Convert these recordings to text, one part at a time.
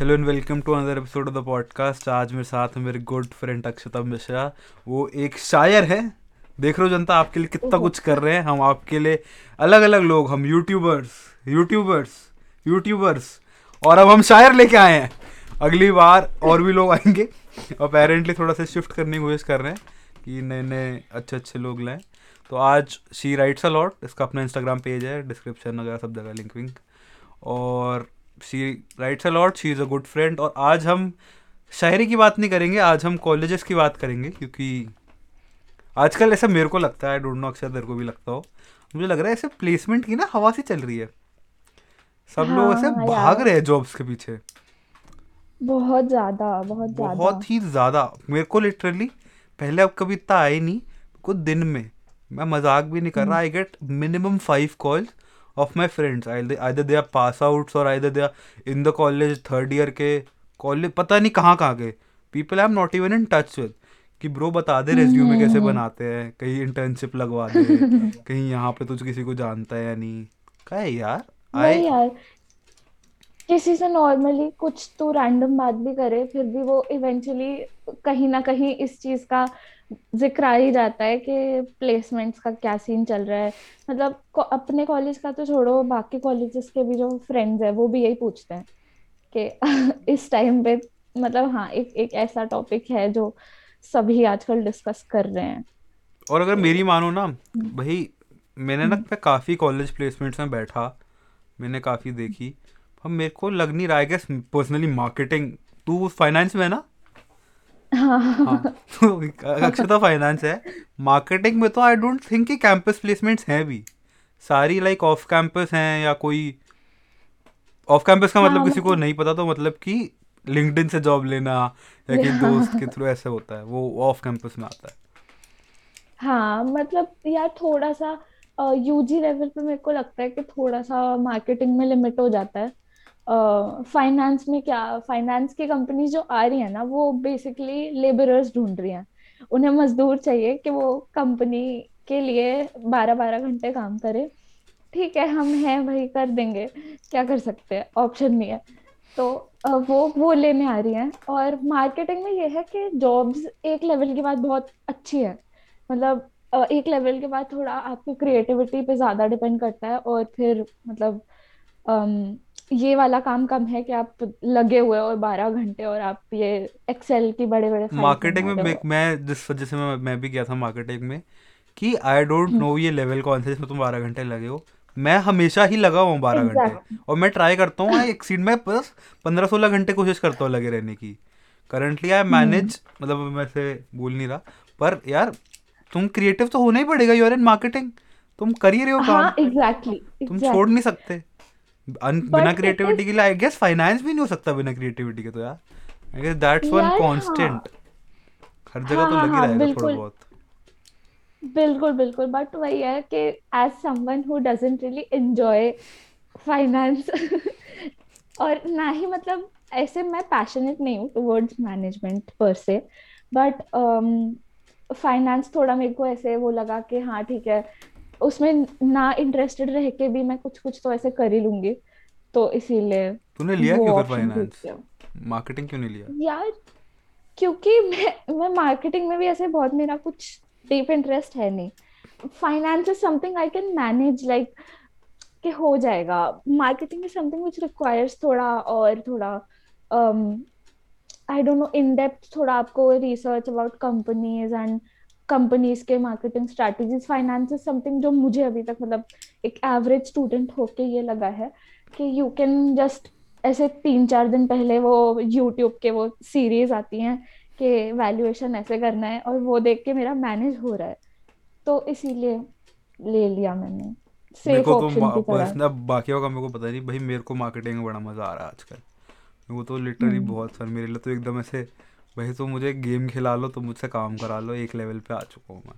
Hello and welcome to another episode of the podcast आज मेरे साथ है मेरे गुड फ्रेंड अक्षता मिश्रा। वो एक शायर है। देख रहे हो जनता आपके लिए कितना कुछ कर रहे हैं। हम आपके लिए अलग अलग लोग हम यूट्यूबर्स यूट्यूबर्स यूट्यूबर्स और अब हम शायर लेके आए हैं। अगली बार और भी लोग आएँगे। अपेरेंटली थोड़ा सा शिफ्ट करने की कोशिश कर रहे हैं कि नए नए अच्छे अच्छे लोग लाएँ। तो आज शी राइट्स अ लॉट इसका अपना इंस्टाग्राम पेज है डिस्क्रिप्शन वगैरह सब जगह लिंक विंक और she writes a lot she is a good friend और आज हम शायरी की बात नहीं करेंगे आज हम कॉलेजेस की बात करेंगे क्योंकि आजकल ऐसा मेरे को लगता है आई डोंट नो अक्सर तेरे को भी लगता हो मुझे लग रहा है ऐसे प्लेसमेंट की ना हवा सी चल रही है। सब हाँ, लोग ऐसे हाँ, भाग रहे हैं जॉब्स के पीछे। बहुत ज़्यादा बहुत ज़्यादा। बहुत ही ज़्यादा। मेरे को लिटरली पहले अब कभी इतना आए नहीं कुछ दिन में। मैं मज़ाक भी नहीं कर रहा I get minimum five calls of my friends either they are pass outs और either they are in the college third year के कॉलेज पता नहीं कहाँ कहाँ गए। People I am not even in touch with कि ब्रो बता दे रेज्यूमे कैसे हम्म। बनाते हैं कहीं इंटर्नशिप लगवा दे कहीं यहाँ पे तुझ किसी को जानता है या नहीं। क्या है यार? आई यार किसी से नॉर्मली कुछ तो रैंडम बात भी करे फिर भी वो इवेंचुअली कहीं ना कहीं इस चीज़ का ज़िक्र आ ही जाता है कि प्लेसमेंट्स का क्या सीन चल रहा है मतलब अपने कॉलेज का तो छोड़ो बाकी कॉलेजेस के भी जो फ्रेंड्स है वो भी यही पूछते हैं कि इस टाइम पे मतलब हाँ एक एक ऐसा टॉपिक है जो सभी आजकल डिस्कस कर रहे हैं और अगर मेरी मानो ना हम्म। भाई मैंने ना हम्म। मैं काफ़ी कॉलेज प्लेसमेंट्स में बैठा मैंने काफ़ी देखी अब मेरे को लग नहीं रहा है पर्सनली मार्केटिंग तू फाइनेंस में है ना अक्षता फाइनेंस है। मार्केटिंग में तो आई डोंट थिंक कि कैंपस प्लेसमेंट्स हैं भी। सारी लाइक ऑफ़ कैंपस हैं या कोई ऑफ़ कैंपस का मतलब हाँ, किसी को मतलब नहीं पता तो मतलब कि लिंक्डइन से जॉब लेना या कि दोस्त के थ्रू ऐसे होता है। वो ऑफ़ कैंपस में आता है। हाँ मतलब यार थोड़ा सा यूजी लेवल पे मेरे को लगता है कि थोड़ा सा मार्केटिंग में लिमिट हो जाता है। फाइनेंस में क्या फाइनेंस की कंपनी जो आ रही है ना, वो बेसिकली लेबरर्स ढूंढ रही हैं। उन्हें मजदूर चाहिए कि वो कंपनी के लिए बारह बारह घंटे काम करे। ठीक है, हम हैं भाई, कर देंगे। क्या कर सकते हैं? ऑप्शन नहीं है। तो वो वो लेने आ रही हैं। और मार्केटिंग में ये है कि जॉब्स एक लेवल के बाद बहुत अच्छी है। मतलब एक लेवल के बाद थोड़ा आपकी क्रिएटिविटी पे ज़्यादा डिपेंड करता है और फिर मतलब ये वाला काम कम है कि आप लगे हुए और बारह घंटे और आप ये एक्सेल की बड़े बड़े मार्केटिंग में मैं, जिस वजह से मैं मैं भी गया था मार्केटिंग में कि आई डोंट नो ये लेवल कौन सा जिसमें तुम बारह घंटे लगे हो। मैं हमेशा ही लगा हुआ बारह घंटे और मैं ट्राई करता हूँ एक सीट में बस पंद्रह सोलह घंटे कोशिश करता हूँ लगे रहने की। करंटली आई मैनेज मतलब मैं से बोल नहीं रहा पर यार तुम क्रिएटिव तो होना ही पड़ेगा यूर इन मार्केटिंग तुम कर ही रहे हो हाँ, काम। exactly, exactly. तुम छोड़ नहीं सकते। बिना क्रिएटिविटी के लिए आई गेस फाइनेंस भी नहीं हो सकता बिना क्रिएटिविटी के तो यार। I guess that's one constant हर जगह तो हाँ, लगी हाँ, रहेगा थोड़ा बहुत। बिल्कुल बिल्कुल। बट वही है कि as someone who doesn't really enjoy finance और ना ही मतलब ऐसे मैं पैशनेट नहीं हूँ टुवर्ड्स मैनेजमेंट पर से बट फाइनेंस थोड़ा मेरे को ऐसे वो लगा कि हाँ ठीक है उसमें ना इंटरेस्टेड रह के भी मैं कुछ कुछ तो ऐसे कर ही लूँगी। तो इसीलिए तूने लिया क्यों फिर फाइनेंस मार्केटिंग क्यों। नहीं लिया? यार क्योंकि मैं मैं मार्केटिंग में भी ऐसे बहुत मेरा कुछ डीप इंटरेस्ट है नहीं। Finance is something I can manage like कि हो जाएगा। Marketing is something which requires थोड़ा और थोड़ा I don't know in depth थोड़ा आपको research about companies and companies के marketing strategies finance is something जो मुझे अभी तक मतलब एक एवरेज स्टूडेंट होके ये लगा है कि यू कैन जस्ट ऐसे तीन चार दिन पहले वो यूट्यूब के वो सीरीज़ आती हैं कि वैल्यूएशन ऐसे करना है और वो देख के मेरा मैनेज हो रहा है। तो इसीलिए ले लिया मैंने। सेफ़ ऑप्शन तो की तरह। बाकी का मेरे को पता नहीं भाई मेरे को मार्केटिंग में बड़ा मज़ा आ रहा है आजकल। वो तो लिटरली हम्म। बहुत सर मेरे लिए तो एकदम ऐसे भाई तो मुझे गेम खिला लो तो मुझसे काम करा लो एक लेवल पे आ चुका हूँ मैं।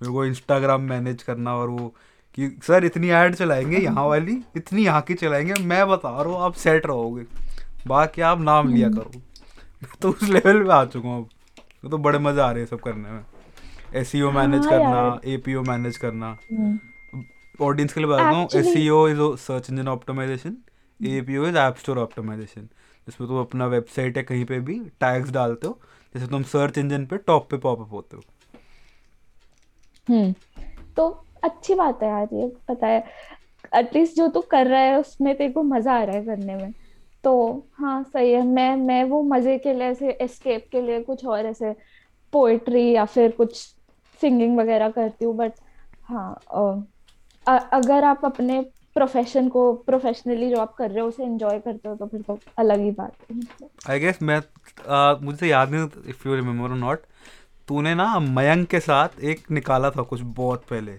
मेरे को इंस्टाग्राम मैनेज करना और वो कि सर इतनी ऐड चलाएँगे यहाँ वाली इतनी यहाँ की चलाएँगे मैं बता रहा हूँ आप सेट रहोगे। बाकी आप नाम लिया हम्म। करो। तो उस लेवल पे आ चुका हूँ अब। तो बड़े मज़े आ रहे हैं सब करने में। एस मैनेज करना ए पी मैनेज करना। Audience hmm. के लिए बता दूँ S C O is search engine optimization A P O is app store optimization जिसमें तुम अपना वेबसाइट या कहीं पे भी टैग्स डालते हो, जैसे तुम सर्च इंजन पे टॉप पे पॉपअप होते हो। हम्म तो अच्छी बात है यार, ये पता है एटलीस्ट जो तू कर रहा है, उसमें तेरे को मज़ा आ रहा है करने में। तो हाँ सही है, मैं मैं वो मज़े के लिए ऐसे एस्केप के लिए कुछ और ऐसे पोएट्री या फिर कुछ सिंगिंग वगैरह करती हूँ बट हाँ अगर आप अपने प्रोफेशन को प्रोफेशनली जो आप कर रहे हो उसे एंजॉय करते हो तो फिर तो अलग ही बात है। आई गेस मैं आ, मुझे याद नहीं इफ़ यू रिमेम्बर और नॉट तूने ना मयंक के साथ एक निकाला था कुछ बहुत पहले।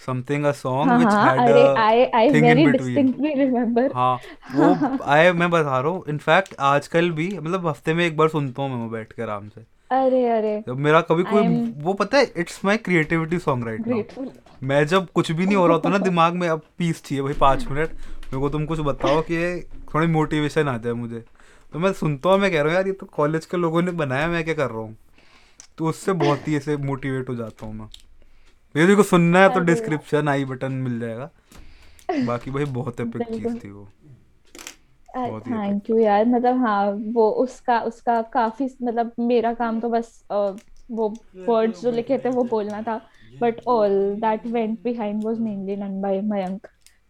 समथिंग अ सॉन्ग विच हाँ had I I thing in very between distinctly remember हाँ वो आए मैं बता रहा हूँ इनफैक्ट आजकल भी मतलब हफ़्ते में एक बार सुनता हूँ मैं बैठ के आराम से। अरे अरे। जब मेरा कभी कोई वो पता है it's my creativity song right now मैं जब कुछ भी नहीं हो रहा होता ना दिमाग में अब पीस चाहिए भाई पाँच मिनट मेरे को तुम कुछ बताओ कि थोड़ी मोटिवेशन आ जाए मुझे। तो मैं सुनता हूँ मैं कह रहा हूँ यार ये तो कॉलेज के लोगों ने बनाया मैं क्या कर रहा हूँ? तो उससे बहुत ही ऐसे मोटिवेट हो जाता हूँ मैं। यदि को सुनना है तो डिस्क्रिप्शन आई बटन मिल जाएगा। बाकी भाई बहुत एपिक चीज़ थी वो। थैंक यू यार मतलब हाँ वो उसका उसका काफ़ी मतलब मेरा काम तो बस वो वर्ड्स जो लिखे थे वो बोलना था but all that went behind was mainly done by Mayank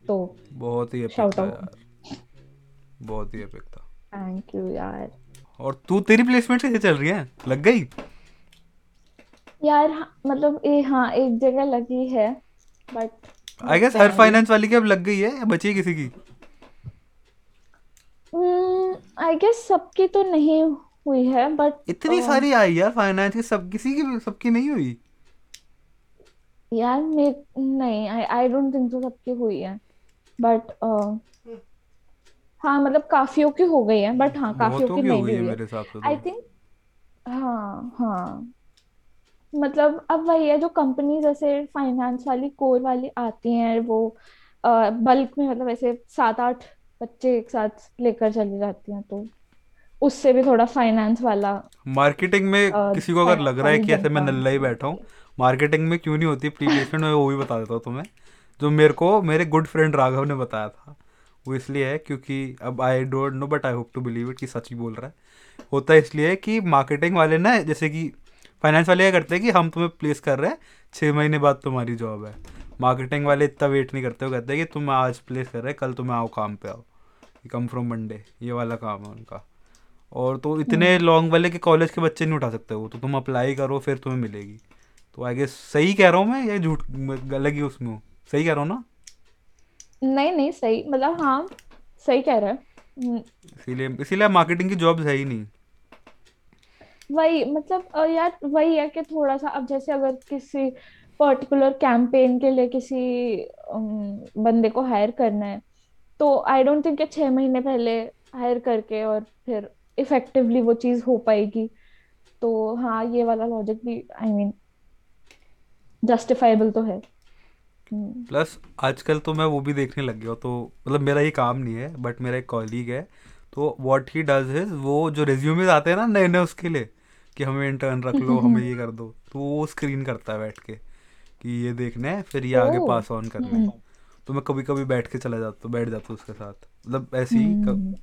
तो बहुत ही एपिक था यार। बहुत ही एपिक था। थैंक यू यार। और तू तेरी प्लेसमेंट कैसे चल रही है? लग गई? यार हाँ, मतलब ये हाँ एक जगह लगी है बट आई गेस हर फाइनेंस वाली की अब लग गई है या बची है किसी की? आई गेस सबकी तो नहीं हुई है बट इतनी सारी आई यार फाइनेंस की सब किसी की सबकी नहीं हुई। यार मैं नहीं आई आई डोंट थिंक सो सबकी हुई है बट हाँ मतलब काफियों की हो गई है बट हाँ काफियों की नहीं हुई है मेरे हिसाब से आई तो थिंक हाँ हाँ। मतलब अब वही है जो कंपनी जैसे फाइनेंस वाली कोर वाली आती हैं वो बल्क में मतलब ऐसे सात आठ बच्चे एक साथ लेकर चली जाती हैं तो उससे भी थोड़ा फाइनेंस वाला मार्केटिंग में किसी को अगर लग रहा है कि ऐसे मैं नल्ला ही बैठा हूँ मार्केटिंग में क्यों नहीं होती प्री प्लेसमेंट मैं वो भी बता देता हूँ तुम्हें। जो मेरे को मेरे गुड फ्रेंड राघव ने बताया था वो इसलिए है क्योंकि अब I don't know but I hope to believe it कि सच ही बोल रहा है। होता है इसलिए कि मार्केटिंग वाले ना जैसे कि फाइनेंस वाले क्या करते हैं कि हम तुम्हें प्लेस कर रहे हैं छः महीने बाद तुम्हारी जॉब है। मार्केटिंग वाले इतना वेट नहीं करते वो कहते हैं कि तुम आज प्लेस कर रहे हैं कल तुम्हें आओ काम पे आओ। कम फ्रॉम मंडे ये वाला काम है उनका। और तो इतने हम्म लॉन्ग वाले के कॉलेज के बच्चे नहीं उठा सकते वो तो तुम अप्लाई करो फिर तुम्हें मिलेगी। तो आई गेस सही कह रहा हूँ मैं या झूठ अलग ही उसमें हूँ? सही कह रहा हूँ ना? नहीं नहीं सही मतलब हाँ सही कह रहा है। हम्म, इसीलिए इसीलिए मार्केटिंग की जॉब है ही नहीं। वही मतलब यार वही है कि थोड़ा सा अब जैसे अगर किसी पर्टिकुलर कैंपेन के लिए किसी बंदे को हायर करना है तो आई डोंट थिंक छह महीने पहले हायर करके और फिर इफेक्टिवली वो चीज़ हो पाएगी। तो हाँ ये वाला लॉजिक भी आई मीन जस्टिफाइबल तो है। हम्म। प्लस आजकल तो मैं वो भी देखने लग गया तो मतलब मेरा ये काम नहीं है बट मेरा एक कॉलीग है तो व्हाट ही डज इज़ वो जो रिज्यूमेज आते हैं ना नए नए उसके लिए कि हमें इंटर्न रख लो हमें ये कर दो तो वो स्क्रीन करता है बैठ के कि ये देखना है फिर ये आगे पास ऑन करना है। हम्म। तो मैं कभी कभी बैठ के चला जाता बैठ जाता हूँ उसके साथ। मतलब ऐसे ही हम्म।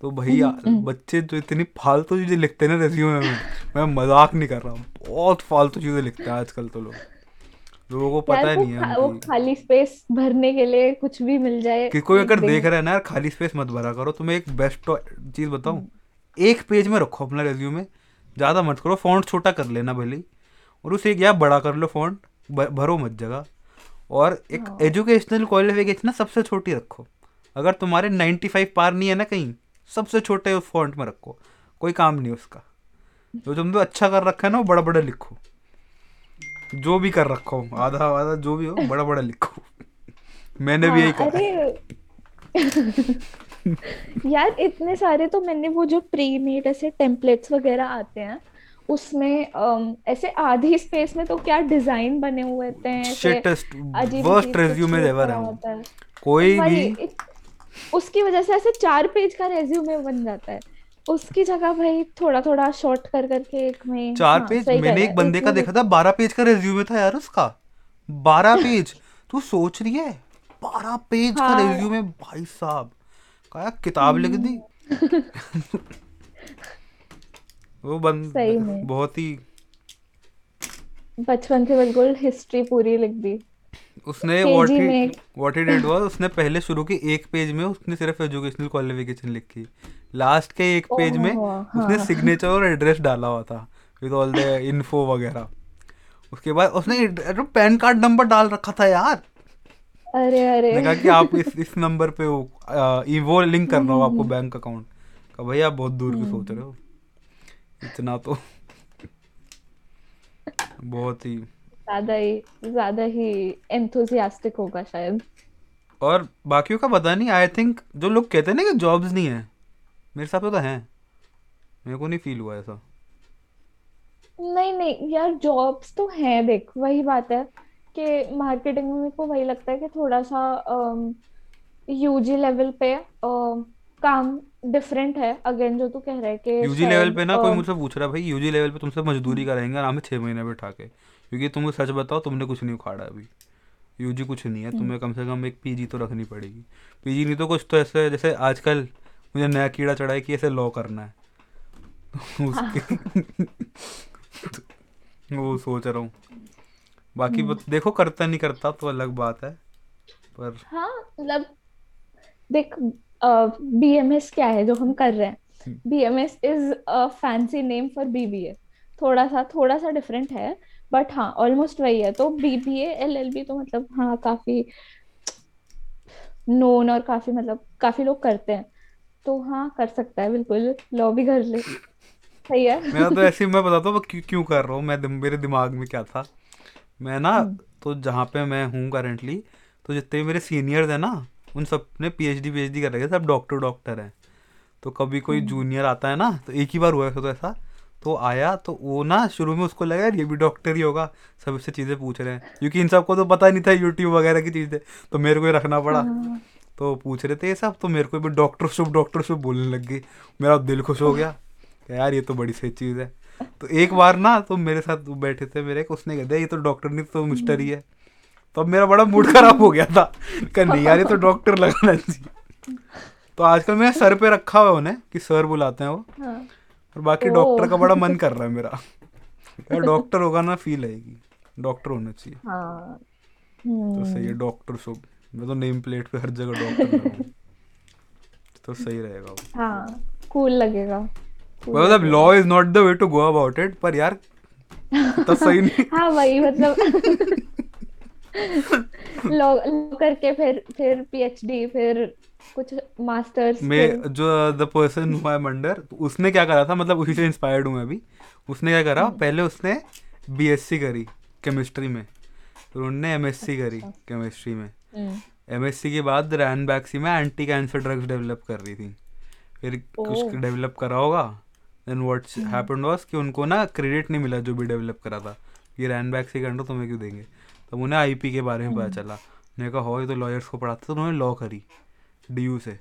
तो भाई हम्म बच्चे जो इतनी फालतू चीज़ें लिखते हैं ना रेज्यूमे में। मैं मज़ाक नहीं कर रहा हूँ। बहुत फालतू चीज़ें लिखते हैं आजकल तो लोग। लोगों को पता ही नहीं है वो खाली स्पेस भरने के लिए कुछ भी मिल जाए कि कोई अगर देख रहा है ना यार खाली स्पेस मत भरा करो तो मैं एक बेस्ट चीज़ बताऊँ। हम्म। एक पेज में रखो अपना रेज्यूमे ज़्यादा मत करो फॉन्ट छोटा कर लेना भले और उसे एक या बड़ा कर लो फॉन्ट भरो मत जगह। और एक एजुकेशनल क्वालिफिकेशन ना सबसे छोटी रखो। अगर तुम्हारे 95 पार नहीं है ना कहीं सबसे छोटे उस फॉन्ट में रखो। कोई काम नहीं उसका। जो तुमने अच्छा कर रखा है ना वो बड़ा बड़ा लिखो। जो भी कर रखा हो आधा आधा जो भी हो बड़ा बड़ा लिखो। मैंने भी हाँ यही है अरे यार इतने सारे तो मैंने वो जो प्री मेड ऐसे टेम्पलेट्स वगैरह आते हैं उसमें ऐसे आधी स्पेस में तो क्या डिज़ाइन बने हुए हैं अजीब वर्स्ट रेज्यूमे एवर है। है। कोई भी उसकी वजह से ऐसे चार पेज का रेज्यूमे बन जाता है। उसकी जगह भाई थोड़ा थोड़ा शॉर्ट कर करके एक में चार हाँ पेज मैंने एक बंदे का देखा था बारह पेज का रेज्यूमे था यार उसका। बारह पेज तू सोच रही है? बारह पेज का हाँ। रेज्यूमे भाई साहब क्या किताब लिख दी। वो बंद सही में। बहुत ही बचपन से बिल्कुल हिस्ट्री पूरी लिख दी। उसने what he what he did was उसने पहले शुरू की एक पेज में उसने सिर्फ़ एजुकेशनल क्वालिफिकेशन लिखी। लास्ट के एक पेज में ओह उसने हाँ। सिग्नेचर और एड्रेस डाला हुआ था विद ऑल द इन्फो वगैरह। उसके बाद उसने एड- पैन कार्ड नंबर डाल रखा था यार। अरे अरे। कहा कि आप इस इस नंबर पे हो ये वो लिंक करना हो आपको बैंक अकाउंट का भाई आप बहुत दूर की सोच रहे हो? इतना तो। बहुत ही। ज़्यादा ही ज़्यादा ही एंथुसियास्टिक होगा शायद। और बाकियों का पता नहीं आई थिंक जो लोग कहते हैं ना कि जॉब्स नहीं है मेरे हिसाब से तो हैं। मेरे को नहीं फील हुआ ऐसा। नहीं नहीं यार जॉब्स तो हैं देख वही बात है कि मार्केटिंग में मेरे को वही लगता है कि थोड़ा सा यूजी लेवल पे काम डिफरेंट है. अगेन जो तू कह रहा है कि यूजी लेवल पे ना कोई मुझसे पूछ रहा है भाई यूजी लेवल पे तुमसे मजदूरी कराएँगे आराम से छः महीने बैठा के? क्योंकि तुम सच बताओ तुमने कुछ नहीं उखाड़ा अभी। यूजी कुछ नहीं है तुम्हें कम से कम एक पीजी तो रखनी पड़ेगी। पीजी नहीं तो कुछ तो ऐसे जैसे आजकल मुझे नया कीड़ा चढ़ा है कि ऐसे लॉ करना है। उसके वो सोच रहा हूँ। बाकी बत, देखो करता नहीं करता तो अलग बात है पर हाँ मतलब देख बीएमएस क्या है जो हम कर रहे हैं? BMS is a fancy name for BBA थोड़ा सा थोड़ा सा डिफरेंट है बट हाँ ऑलमोस्ट वही है। तो बीबीए एलएलबी तो मतलब हाँ काफ़ी नोन और काफ़ी मतलब काफ़ी लोग करते हैं। तो हाँ कर सकता है बिल्कुल। लॉ भी कर ले। सही है। मेरा तो ऐसे ही मैं बताता हूँ क्यों क्यों कर रहा हूँ मैं मेरे दिमाग में क्या था? मैं ना तो जहाँ पे मैं हूँ करेंटली तो जितने मेरे सीनियर्स हैं ना उन सबने P H D P H D कर रखे सब डॉक्टर डॉक्टर हैं। तो कभी कोई जूनियर आता है ना तो एक ही बार हुआ ऐसा तो ऐसा तो आया तो वो ना शुरू में उसको लगा यार ये भी डॉक्टर ही होगा। सब इससे चीज़ें पूछ रहे हैं। क्योंकि इन सबको तो पता नहीं था यूट्यूब वगैरह की चीज़ें तो मेरे को ही रखना पड़ा। हाँ। तो पूछ रहे थे ये सब तो मेरे को भी डॉक्टर शुभ डॉक्टर शुभ बोलने लग गई। मेरा दिल खुश हो गया। यार ये तो बड़ी सही चीज़ है। तो एक बार ना तो मेरे साथ बैठे थे मेरे उसने कह दिया ये तो डॉक्टर नहीं तो मिस्टर ही है। तो अब मेरा बड़ा मूड खराब हो गया था। कहा नहीं यार ये तो डॉक्टर लगाना चाहिए तो आजकल मैं सर पे रखा हुआ उन्हें कि सर बुलाते हैं वो। हाँ। और बाकी डॉक्टर का बड़ा मन कर रहा है मेरा। यार डॉक्टर होगा ना फील आएगी। डॉक्टर होना चाहिए। हाँ। तो सही है हम्म। डॉक्टर शुभ मैं तो नेम प्लेट पे हर जगह डॉक्टर तो सही रहेगा वो। हाँ कूल लगेगा। मतलब law is not the way to go about it पर यार तो सही नहीं हाँ वही मतलब। लॉ करके फिर फिर पीएचडी फिर कुछ मास्टर्स मैं जो the person who I under उसने क्या करा था? मतलब उसी से इंस्पायर्ड हूँ मैं अभी। उसने क्या करा? पहले उसने बीएससी करी केमिस्ट्री में। फिर उन्होंने एमएससी करी अच्छा। केमिस्ट्री में। हम्म। एमएससी के बाद रैन बैक्सी में एंटी कैंसर ड्रग्स डेवलप कर रही थी। फिर कुछ डेवलप करा होगा। Then what hmm. Happened was कि उनको ना क्रेडिट नहीं मिला जो भी डेवलप करा था। ये रैन बैक्सी करना तुम्हें क्यों देंगे? तब उन्हें आईपी के बारे में पता हम्म। चला। मैंने कहा हो ये तो लॉयर्स को पढ़ाते तो उन्होंने लॉ करी डीयू से।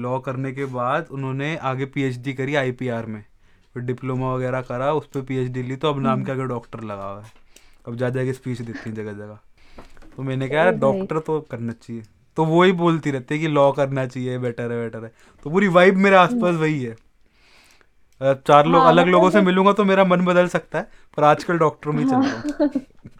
लॉ करने के बाद उन्होंने आगे पीएचडी करी आईपीआर में। फिर डिप्लोमा वगैरह करा उस पर पीएचडी ली तो अब नाम के हम्म आगे डॉक्टर लगा हुआ है। अब जा जाके स्पीच देती हैं जगह जगह। तो मैंने कहा यार डॉक्टर तो करना चाहिए। तो वो ही बोलती रहती है कि लॉ करना चाहिए बेटर है बेटर है। तो पूरी वाइब मेरे हम्म, आसपास वही है। चार लोग हाँ अलग लोगों मतलब से मिलूँगा तो मेरा मन बदल सकता है पर आजकल डॉक्टरों में ही चल रहा हाँ।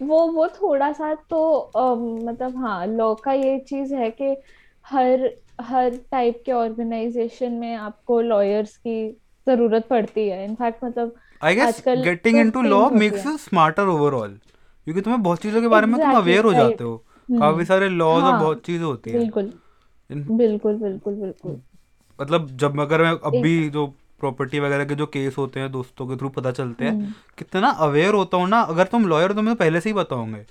वो वो थोड़ा सा तो अम, मतलब हाँ लॉ का ये चीज़ है कि हर हर टाइप के ऑर्गेनाइजेशन में आपको लॉयर्स की ज़रूरत पड़ती है। इनफैक्ट मतलब I guess getting into law makes you smarter overall क्योंकि तुम्हें बहुत चीज़ों के बारे में तुम एग्जैक्टली अवेयर हो जाते हो। काफ़ी हम्म। सारे लॉज और हाँ बहुत चीज़ें होती हैं। बिल्कुल। बिल्कुल बिल्कुल बिल्कुल। मतलब जब अगर मैं अब भी जो प्रॉपर्टी वगैरह के जो केस होते हैं दोस्तों के थ्रू पता चलते हैं। हम्म। कितना अवेयर होता हूँ ना अगर तुम लॉयर हो तो मैं पहले से ही बताओगे।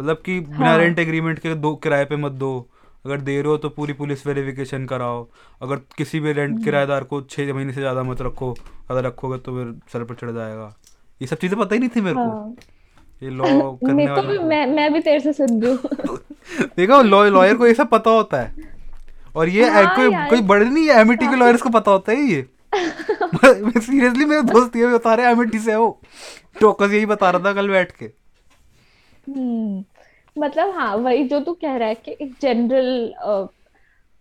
मतलब कि बिना हाँ। रेंट एग्रीमेंट के दो किराए पे मत दो। अगर दे रहे हो तो पूरी पुलिस वेरिफिकेशन कराओ। अगर किसी भी रेंट हम्म। किराएदार को छः महीने से ज़्यादा मत रखो अगर रखोगे तो फिर सर पर चढ़ जाएगा। ये सब चीज़ें पता ही नहीं थी मेरे को। हाँ। ये लॉ करने वाले भी मैं मैं भी तेरे से हूँ। देखो लॉ लॉयर को ये सब पता होता है। और ये हाँ कोई कोई बड़े नहीं है एमिटी के लॉयर्स को पता होता है ये। सीरियसली मेरे दोस्त ये बता रहे एमिटी से है। टोकस यही बता रहा था कल बैठ के। हम्म मतलब हाँ वही जो तू कह रहा है कि एक जनरल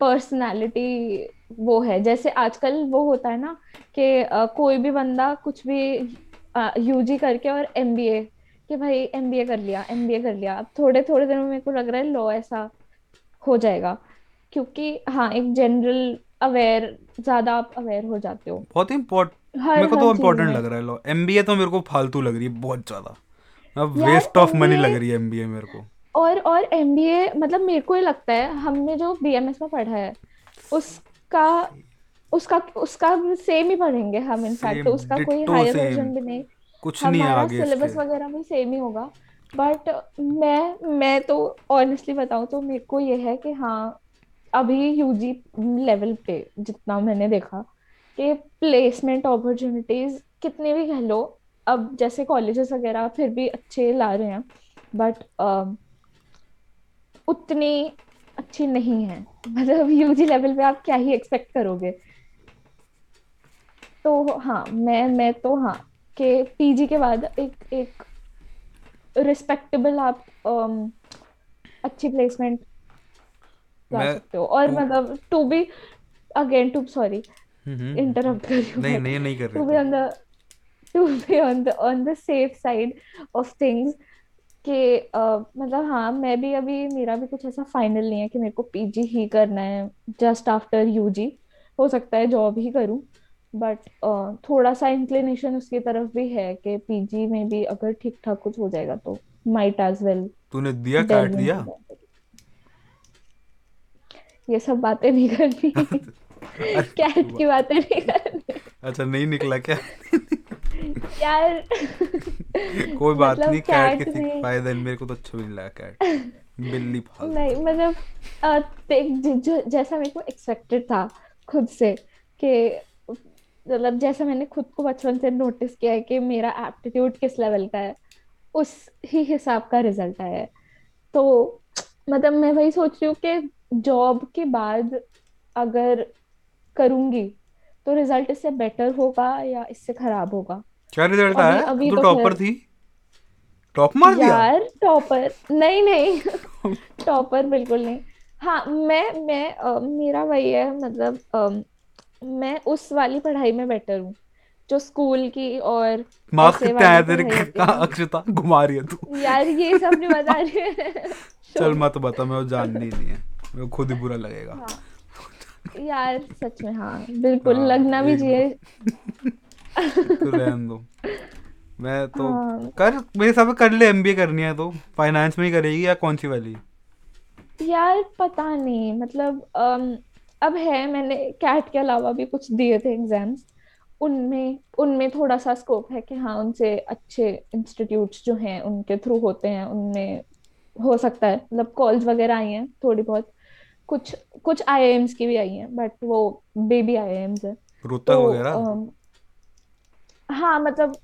पर्सनालिटी वो है। जैसे आजकल वो होता है ना कि अ, कोई भी बंदा कुछ भी यूजी करके और एमबीए कि भाई एमबीए कर लिया एमबीए कर लिया। अब थोड़े थोड़े दिनों में मेरे को लग रहा है लॉ ऐसा हो जाएगा। क्योंकि हाँ एक जनरल अवेयर ज़्यादा आप अवेयर हो जाते हो। बहुत इम्पोर्ट हर मेरे को तो इम्पोर्टेंट लग रहा है लॉ। एमबीए तो मेरे को फालतू लग रही है बहुत ज़्यादा। अब वेस्ट ऑफ़ मनी लग रही है एमबीए मेरे को। और और एमबीए मतलब मेरे को ये लगता है हमने जो बीएमएस में पढ़ा है उसका उसका उसका सेम ही पढ़ेंगे हम इनफैक्ट सेम उसका कोई हायर वर्जन भी नहीं। कुछ नहीं आगे सिलेबस वगैरह भी सेम ही होगा। बट मैं मैं तो ऑनेस्टली बताऊँ तो मेरे को ये है कि हाँ अभी यूजी लेवल पे जितना मैंने देखा कि प्लेसमेंट अपॉर्चुनिटीज़ कितने भी कह लो अब जैसे कॉलेजेस वगैरह फिर भी अच्छे ला रहे हैं बट uh, उतनी अच्छी नहीं है। मतलब यूजी लेवल पे आप क्या ही एक्सपेक्ट करोगे? तो हाँ मैं मैं तो हाँ कि पीजी के बाद एक एक रिस्पेक्टेबल आप अम, अच्छी प्लेसमेंट मैं सकते हो। और टू मतलब to be again to sorry interrupt कर रही हूँ नहीं नहीं नहीं कर रही to be on the to be on the on the safe side of things कि मतलब हाँ मैं भी अभी मेरा भी कुछ ऐसा फाइनल नहीं है कि मेरे को पीजी ही करना है जस्ट आफ्टर यूजी हो सकता है जॉब ही करूँ बट थोड़ा सा इंक्लिनेशन उसकी तरफ़ भी है कि पीजी में भी अगर ठीक ठाक कुछ हो जाएगा तो माइट एज वेल तूने दिया काट दिया? इनटू ये सब बातें नहीं करनी कैट की बातें नहीं करनी अच्छा नहीं निकला क्या? यार कोई बात मतलब नहीं कैट का फ़ायदा नहीं मेरे को तो अच्छा भी नहीं लगा कैट। बिल्ली नहीं मतलब अ, जो जैसा मेरे को एक्सपेक्टेड था खुद से कि मतलब जैसा मैंने खुद को बचपन से नोटिस किया है कि मेरा एप्टीट्यूड किस लेवल का है उस ही हिसाब का रिज़ल्ट आया है। तो मतलब मैं वही सोच रही हूँ कि जॉब के बाद अगर करूँगी तो रिज़ल्ट इससे बेटर होगा या इससे खराब होगा? क्या रिज़ल्ट आया? अभी तू टॉपर थी? टॉप मार दिया? यार टॉपर नहीं नहीं। टॉपर बिल्कुल नहीं। हाँ मैं मैं अ, मेरा वही है मतलब अम, मैं उस वाली पढ़ाई में बेटर हूँ जो स्कूल की और मार्क्स कितने आए तेरे अक्षता घुमा रही है तू। यार ये सब नहीं बता रही। है चल मत बता मैं वो जाननी नहीं है। मेरे को खुद ही बुरा लगेगा। हाँ। यार सच में हाँ बिल्कुल हाँ लगना भी चाहिए। तो रहने दो। मैं तो हाँ। कर मेरे हिसाब से कर ले एमबीए करनी है तो। फाइनेंस में ही करेगी या कौन सी वाली? यार पता नहीं मतलब अम, अब है मैंने कैट के अलावा भी कुछ दिए थे एग्ज़ाम्स उनमें उनमें थोड़ा सा स्कोप है कि हाँ उनसे अच्छे इंस्टीट्यूट्स जो हैं उनके थ्रू होते हैं उनमें हो सकता है। मतलब कॉल्स वगैरह आई हैं थोड़ी बहुत। कुछ कुछ आईआईएम्स की भी आई हैं बट वो बेबी आईआईएम्स है। रोहतक तो वगैरह? अम, हाँ मतलब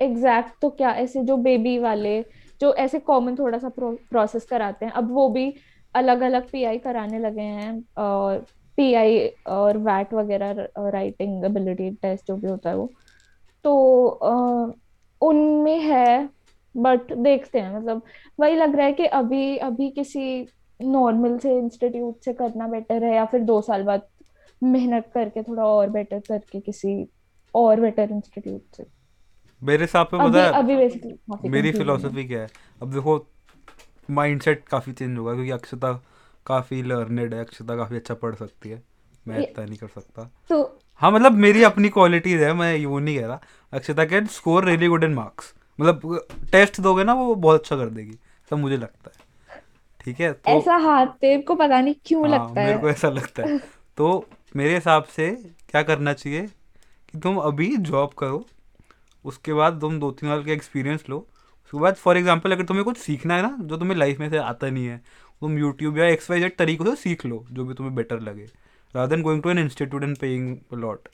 एग्जैक्ट तो क्या ऐसे जो बेबी वाले जो ऐसे कॉमन थोड़ा सा प्रोसेस कराते हैं अब वो भी अलग अलग पीआई कराने लगे हैं और पीआई और वैट वगैरह राइटिंग एबिलिटी टेस्ट जो भी होता है वो। तो उनमें है बट देखते हैं मतलब वही लग रहा है कि अभी अभी किसी नॉर्मल से इंस्टीट्यूट से करना बेटर है या फिर दो साल बाद मेहनत करके थोड़ा और बेटर करके किसी और बेटर इंस्टीट्यूट से। मेरे हिसाब से पता है अभी बेसिकली मेरी फिलोसफी क्या है? अब देखो माइंडसेट काफ़ी चेंज होगा क्योंकि अक्षता काफ़ी लर्नेड है अक्षता काफ़ी अच्छा पढ़ सकती है। मैं इतना नहीं कर सकता। तो हाँ मतलब मेरी अपनी क्वालिटीज है मैं वो नहीं कह रहा। Akshata can score really good in marks मतलब टेस्ट दोगे ना वो बहुत अच्छा कर देगी सब मुझे लगता है। ठीक है? तो ऐसा हाथ तेरे को पता नहीं क्यों हाँ लगता मेरे है। को ऐसा लगता है। तो मेरे हिसाब से क्या करना चाहिए कि तुम अभी जॉब करो उसके बाद तुम दो तीन साल का एक्सपीरियंस लो। उसके बाद फॉर एग्ज़ाम्पल अगर तुम्हें कुछ सीखना है ना जो तुम्हें लाइफ में से आता नहीं है तुम यूट्यूब या एक्स वाई जेड तरीकों से सीख लो जो भी तुम्हें बेटर लगे rather than going to an institute and paying lot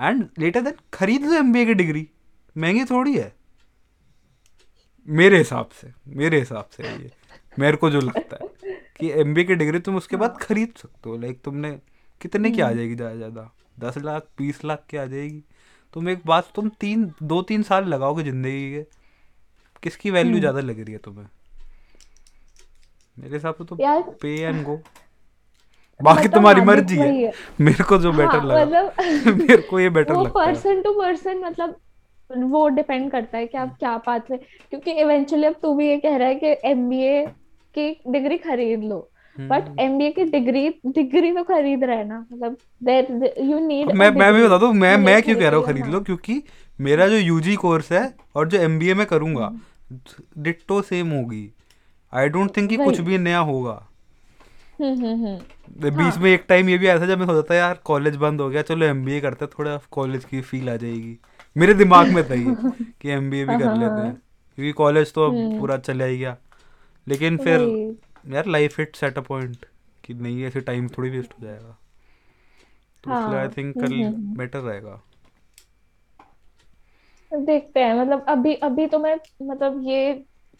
and later then खरीद लो एम की डिग्री महँगी थोड़ी है। मेरे हिसाब से मेरे हिसाब से ये। मेरे को जो लगता है कि एम की डिग्री तुम उसके बाद हाँ। खरीद सकते हो। लाइक तुमने कितने की आ हम्म। जाएगी ज़्यादा ज़्यादा? दस लाख बीस लाख की आ जाएगी। तुम एक बात तुम तीन दो तीन साल लगाओगे ज़िंदगी के। किसकी वैल्यू हम्म। ज़्यादा लग रही है तुम्हें? मेरे हिसाब से तो पे एंड गो बाकी मतलब तुम्हारी मर्ज़ी है। मेरे को जो बेटर हाँ लगा। मतलब मेरे को ये बेटर लगता है। पर्सन टू पर्सन मतलब वो डिपेंड करता है कि आप क्या पाथवे क्योंकि इवेंचुअली अब तू भी ये कह रहा है कि एमबीए की डिग्री खरीद लो। But hmm. एमबीए की डिग्री डिग्री तो खरीद रहे ना मतलब देयर यू नीड मैं मैं भी बता दूँ मैं मैं क्यों कह रहा हूँ खरीद लो? क्योंकि मेरा जो यूजी कोर्स है और जो एमबीए में करूँगा हम्म, डिट्टो सेम होगी। आई डोंट थिंक कि कुछ भी नया होगा। हम्म हम्म हम्म। बीच हाँ। में एक टाइम ये भी आया था जब मैं सोचा था यार कॉलेज बंद हो गया चलो एमबीए करते हैं थोड़ा कॉलेज की फील आ जाएगी। मेरे दिमाग में था ये कि एमबीए भी हाँ कर हाँ लेते हैं। हाँ। क्योंकि कॉलेज तो अब हम्म। पूरा चला ही गया। लेकिन फिर यार life it set a point कि नहीं ऐसे टाइम थोड़ी वेस्ट हो जाएगा। तो इसलिए आई हाँ थिंक हम्म कल हम्म। हम्म। बेटर रहेगा। देखते हैं मतलब अभी अभी तो मैं मतलब ये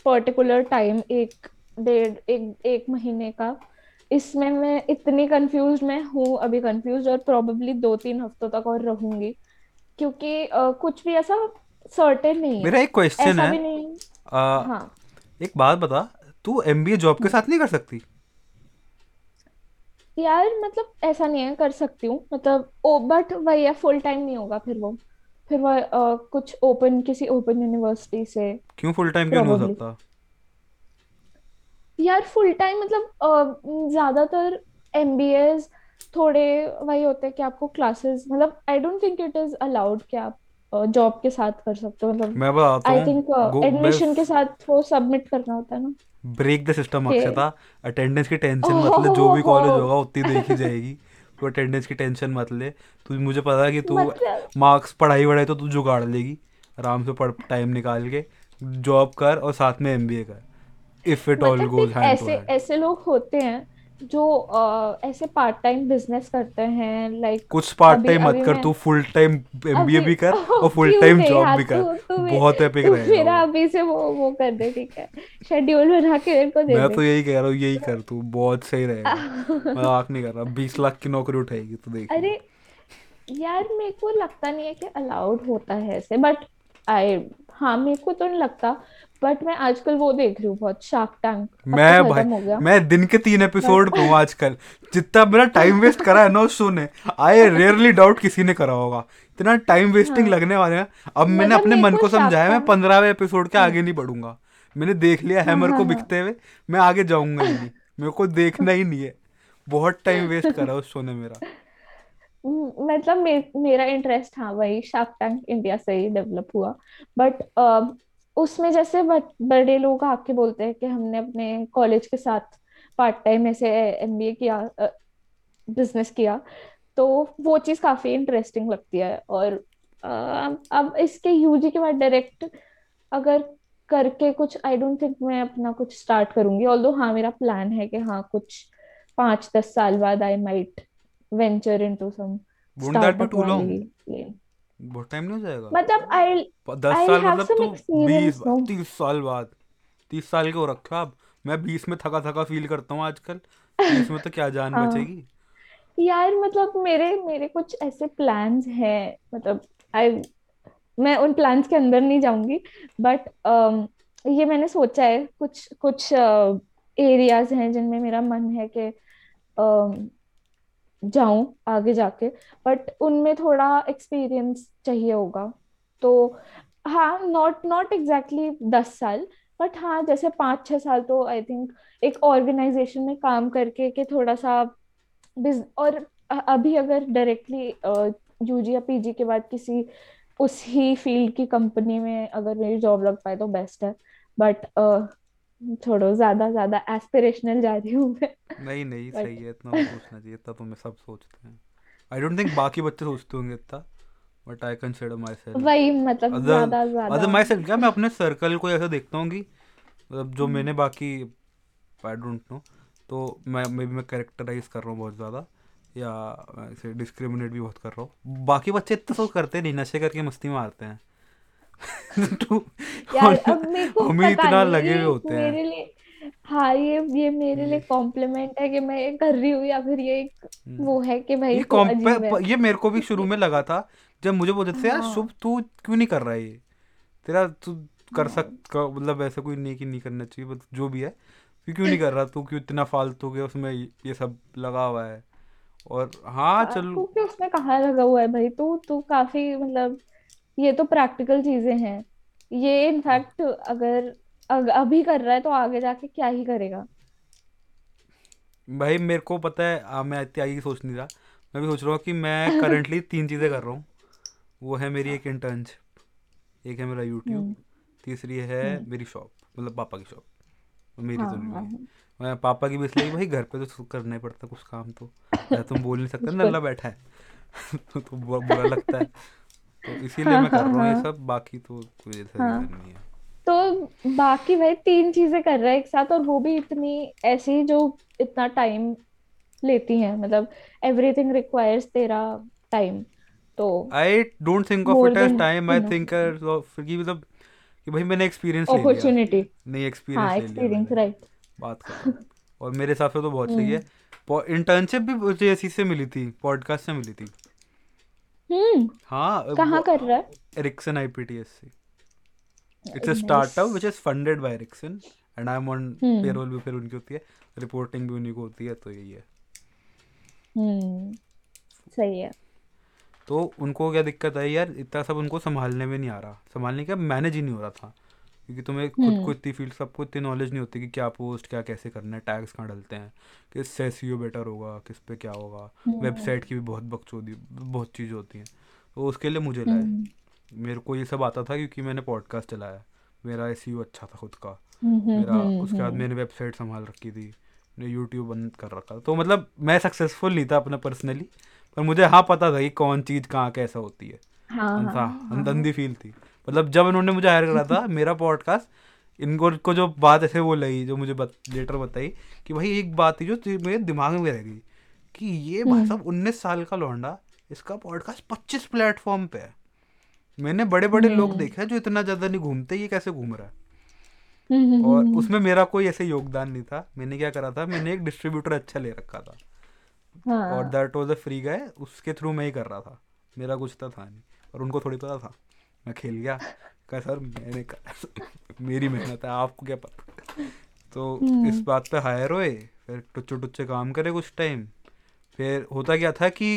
पर्टिकुलर टाइम एक डेढ़ एक एक महीने का इसमें मैं इतनी कंफ्यूज मैं हूँ अभी कंफ्यूज और प्रोबेबली दो तीन हफ्तों तक और रहूँगी क्योंकि अ, कुछ भी ऐसा सर्टेन नहीं है। मेरा एक क्वेश्चन ऐसा है। भी नहीं आ, हाँ। एक बात बता तू एमबीए जॉब के। साथ नहीं कर सकती? यार मतलब ऐसा नहीं है कर सकती हूँ। मतलब ओ बट वही है फुल टाइम नहीं होगा फिर वो। फिर वो अ, कुछ ओपन किसी ओपन यूनिवर्सिटी से। क्यों फुल टाइम क्यों नहीं हो प्रोबेबली सकता? यार फुल टाइम मतलब अ, ज़्यादातर एमबीएस थोड़े वही होते हैं कि आपको क्लासेस मतलब I don't think it is allowed कि आप जॉब के साथ कर सकते हो मतलब मैं बताता आई थिंक एडमिशन के साथ वो सबमिट करना होता है ना। Break the system Akshata attendance की टेंशन मत ले जो भी कॉलेज होगा उतनी देखी जाएगी। तो अटेंडेंस की टेंशन मत ले। तू मुझे पता है कि तू मार्क्स पढ़ाई वढ़ाई तो तू जुगाड़ लेगी। आराम से पढ़ टाइम निकाल के जॉब कर और साथ में एमबीए कर। If it all goes hand ऐसे ऐसे लोग होते हैं जो अ, ऐसे पार्ट टाइम बिज़नेस करते हैं लाइक कुछ पार्ट टाइम मत कर तू फुल टाइम एमबीए भी कर और फुल टाइम जॉब भी कर। तू तू बहुत एपिक रहेगा मेरा अभी से वो वो कर दे ठीक है। शेड्यूल बना के मेरे को दे मैं तो यही कह रहा हूँ यही कर तू। बहुत सही रहेगा। मज़ाक नहीं कर रहा। बीस लाख की नौकरी उठाएगी तो देख अरे यार मेरे को लगता नहीं है कि अलाउड होता है ऐसे बट आई हाँ मेरे को तो नहीं लगता। बट मैं आजकल वो देख रही हूँ बहुत शार्क टैंक तो मैं भाई हो मैं दिन के तीन एपिसोड पे हूँ आजकल। जितना मेरा टाइम वेस्ट करा है ना उस शो ने आई रेयरली डाउट किसी ने करा होगा। इतना टाइम वेस्टिंग हाँ। लगने वाले हैं। अब मैंने मतलब अपने मन को को समझाया मैं पंद्रहवें एपिसोड के आगे नहीं बढ़ूँगा। मैंने देख लिया हाँ हैमर हाँ को हाँ। बिकते हुए मैं आगे जाऊँगा ही नहीं। मेरे को देखना ही नहीं है। बहुत टाइम वेस्ट करा उस शो ने मेरा। मतलब मे, मेरा इंटरेस्ट हाँ वही शार्क टैंक इंडिया से ही डेवलप हुआ। बट उसमें जैसे बड़े लोग आके बोलते हैं कि हमने अपने कॉलेज के साथ पार्ट टाइम ऐसे एमबीए किया बिज़नेस किया तो वो चीज़ काफ़ी इंटरेस्टिंग लगती है और अब इसके यूजी के बाद डायरेक्ट अगर करके कुछ आई डोंट थिंक मैं अपना कुछ स्टार्ट करूँगी ऑल्दो हाँ मेरा प्लान है कि हाँ कुछ पाँच दस साल बाद I might venture into some startup बहुत टाइम नहीं हो जाएगा। मतलब आई दस साल मतलब सम तो बीस तीस साल बाद तीस साल के हो रखा अब मैं बीस में थका थका फील करता हूँ आजकल। तीस में तो क्या जान हाँ। बचेगी? यार मतलब मेरे मेरे कुछ ऐसे प्लान्स हैं मतलब आई मैं उन प्लान्स के अंदर नहीं जाऊँगी बट ये मैंने सोचा है कुछ कुछ एरियाज़ uh, हैं जिनमें मेरा मन है कि um, जाऊँ आगे जाके बट उनमें थोड़ा एक्सपीरियंस चाहिए होगा। तो हाँ नॉट नॉट एग्जैक्टली दस साल बट हाँ जैसे पाँच छः साल तो आई थिंक एक ऑर्गेनाइजेशन में काम करके के थोड़ा सा और अभी अगर डायरेक्टली यूजी या पीजी के बाद किसी उस ही फ़ील्ड की कंपनी में अगर मेरी जॉब लग पाए तो बेस्ट है। बट थोड़ा ज़्यादा ज़्यादा एस्पिरेशनल जा रही हूँ मैं। नहीं नहीं सही है इतना मत सोचना चाहिए इतना तो मैं सब सोचते हैं। आई डोंट थिंक बाकी बच्चे सोचते होंगे इतना but I consider my self वही मतलब अदर ज़्यादा अदर ज़्यादा। माई सेल्फ क्या मैं अपने सर्कल को ऐसा देखता हूँ कि मतलब जो हम्म, मैंने बाकी आई डोंट नो तो मैं मे बी मैं कैरेक्टराइज कर रहा हूँ बहुत ज़्यादा या ऐसे डिस्क्रिमिनेट भी बहुत कर रहा हूँ। बाकी बच्चे इतना तो करते नहीं नशे करके मस्ती मारते हैं। तो यार अब मेरे को हम ही पता इतना नहीं लगे हुए ये होते हैं। मेरे लिए हाँ ये ये मेरे लिए कॉम्प्लीमेंट है कि मैं ये कर रही हूँ या फिर ये एक हम्म, वो है कि भाई ये तू कॉम्पे अजीब है। ये मेरे को भी शुरू में लगा था जब मुझे बोलते थे यार हाँ। शुभ तू क्यों नहीं कर रहा है ये? तेरा तू कर हाँ। सक मतलब ऐसा कोई नहीं कि नहीं करना चाहिए बट जो भी है। तू क्यों नहीं कर रहा? तू क्यों इतना फालतू के उसमें ये सब लगा हुआ है? और हाँ आ, चलो। तू क्यों उसमें कहाँ लगा हुआ है भाई? तू तू काफ़ी मतलब ये तो प्रैक्टिकल चीज़ें हैं। ये इनफैक्ट अगर अग, अभी कर रहा है तो आगे जाके क्या ही करेगा। भाई मेरे को पता है आ, मैं इतनी आगे सोच नहीं रहा। मैं भी सोच रहा हूँ कि मैं करंटली तीन चीज़ें कर रहा हूँ। वो है मेरी एक इंटर्नशिप एक है मेरा यूट्यूब हम्म। तीसरी है हम्म। मेरी शॉप मतलब पापा की शॉप मेरी तो नहीं हाँ हाँ, मैं पापा की भी इसलिए भाई घर पे तो करना ही पड़ता कुछ काम तो। या तुम बोल नहीं सकते ना नल्ला बैठा है। तो, तो बुरा लगता है। तो इसीलिए हाँ मैं कर हाँ रहा हूँ ये हाँ। सब बाकी तो कोई ऐसा हाँ। नहीं है। तो बाकी भाई तीन चीज़ें कर रहा है एक साथ और वो भी इतनी ऐसी जो इतना टाइम लेती हैं मतलब एवरीथिंग रिक्वायर्स तेरा टाइम तो I don't think of it as time I think of कि मतलब कि भाई मैंने एक्सपीरियंस ले लिया। अपॉर्चुनिटी नहीं हाँ एक्सपीरियंस लिया एक्सपीरियंस राइट बात खत्म और मेरे हिसाब से तो बहुत सही है। इंटर्नशिप भी मुझे इसी से मिली थी पॉडकास्ट से मिली थी। हम्म हाँ कहाँ कर रहा है? Ericsson IPTSC it's a startup which is funded by Ericsson and I am on payroll भी फिर उनकी होती है रिपोर्टिंग भी उन्हीं को होती है तो यही है। हम्म सही है। तो उनको क्या दिक्कत आई यार? इतना सब उनको संभालने में नहीं आ रहा। संभालने का मैनेज ही नहीं हो रहा था। क्योंकि तुम्हें खुद को हम्म। इतनी फ़ील्ड सबको इतनी नॉलेज नहीं होती कि क्या पोस्ट क्या कैसे करना है टैग्स कहाँ डलते हैं किस से एसईओ बेटर होगा किस पे क्या होगा। हम्म। वेबसाइट की भी बहुत बकचोदी बहुत चीज़ें होती हैं। तो उसके लिए मुझे लाए हम्म। मेरे को ये सब आता था क्योंकि मैंने पॉडकास्ट चलाया मेरा एसईओ अच्छा था खुद का। हम्म मेरा हम्म उसके बाद हम्म। मैंने वेबसाइट संभाल रखी थी। मैंने यूट्यूब बंद कर रखा तो मतलब मैं सक्सेसफुल नहीं था अपना पर्सनली पर मुझे हाँ पता था कि कौन चीज़ कहाँ कैसा होती है। हाँ हाँ हाँ। अंधी फील थी। मतलब जब इन्होंने मुझे हायर करा था मेरा पॉडकास्ट इनको को जो बात ऐसे वो लगी जो मुझे बत, लेटर बताई कि भाई एक बात थी जो मेरे दिमाग में रह गई कि ये भाई हम्म। साहब उन्नीस साल का लौंडा इसका पॉडकास्ट पच्चीस प्लेटफॉर्म पे है। मैंने बड़े बड़े लोग हम्म देखे हैं जो इतना ज़्यादा नहीं घूमते ये कैसे घूम रहा है? हम्म और उसमें मेरा कोई ऐसे योगदान नहीं था। मैंने क्या करा था मैंने एक डिस्ट्रीब्यूटर अच्छा ले रखा था। और हाँ। That was a free guy उसके थ्रू मैं ही कर रहा था। मेरा कुछ तो था नहीं और उनको थोड़ी पता था। मैं खेल गया। कह सर मैंने मेरी मेहनत है आपको क्या पता? तो हम्म। इस बात पे हायर होए फिर टुच्चे टुच्चे काम करे कुछ टाइम फिर होता क्या था कि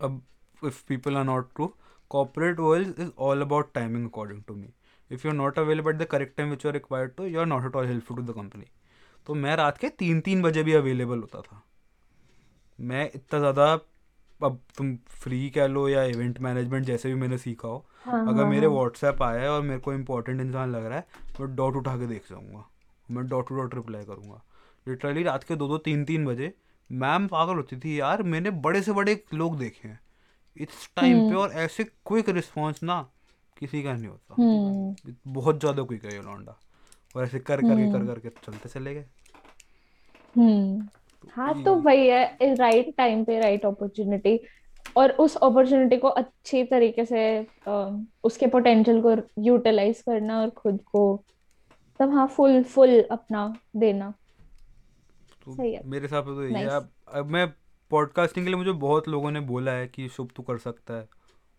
अब if people are not true corporate world is all about timing according to me if you are not available the correct time which you are required to you are not at all helpful to the company तो मैं रात के तीन तीन बजे भी available होता था। मैं इतना ज़्यादा अब तुम फ्री कह लो या इवेंट मैनेजमेंट जैसे भी मैंने सीखा हो हाँ अगर हाँ मेरे व्हाट्सएप आया है और मेरे को इंपॉर्टेंट इंसान लग रहा है मैं डॉट उठा के देख जाऊँगा। मैं डॉट टू डॉट रिप्लाई करूँगा। लिटरली रात के दो दो तीन तीन बजे मैम पागल होती थी यार मैंने बड़े से बड़े लोग देखे हैं। इस टाइम पे हम्म। और ऐसे क्विक रिस्पॉन्स ना किसी का नहीं होता। हम्म। बहुत ज़्यादा क्विक है ये लौंडा। और ऐसे कर करके कर हम्म। करके चलते चले गए। हाँ तो वही है राइट टाइम पे राइट अपॉर्चुनिटी और उस अपॉर्चुनिटी को अच्छी तरीके से उसके पोटेंशियल को यूटिलाइज करना और खुद को तब हाँ फुल फुल अपना देना। तो सही है। मेरे हिसाब से तो यही है। अब अब मैं पॉडकास्टिंग के लिए मुझे बहुत लोगों ने बोला है कि शुभ तू कर सकता है।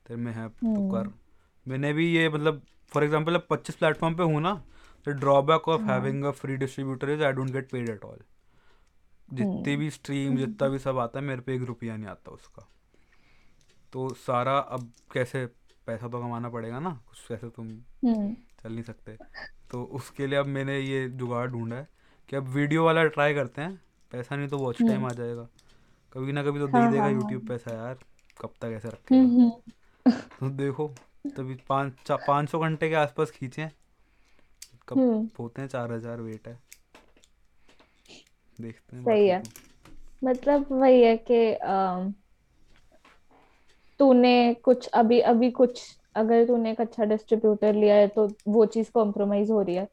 तेरे में है तो कर। हम्म मैंने भी ये मतलब फॉर एग्जांपल अब पच्चीस प्लेटफॉर्म पे हूँ ना the drawback of having a free distributor is I don't get paid at all जितने हम्म। भी स्ट्रीम जितना भी सब आता है मेरे पे एक रुपया नहीं आता उसका। तो सारा अब कैसे पैसा तो कमाना पड़ेगा ना? कुछ कैसे तुम हम्म। चल नहीं सकते। तो उसके लिए अब मैंने ये जुगाड़ ढूंढा है कि अब वीडियो वाला ट्राई करते हैं। पैसा नहीं तो वॉच टाइम हम्म। आ जाएगा। कभी ना कभी तो दे हाँ ही देगा हाँ हाँ। यूट्यूब पैसा यार। कब तक ऐसे हम्म रखेगा? हम्म तो देखो तभी पाँच पाँच सौ घंटे के आसपास खींचे। कब हम्म। होते हैं चार हज़ार वेट है। देखते हैं सही है। तो। मतलब वही है कि तूने कुछ अभी अभी कुछ अगर तूने एक अच्छा डिस्ट्रीब्यूटर लिया है तो वो चीज़ कॉम्प्रोमाइज हो रही है।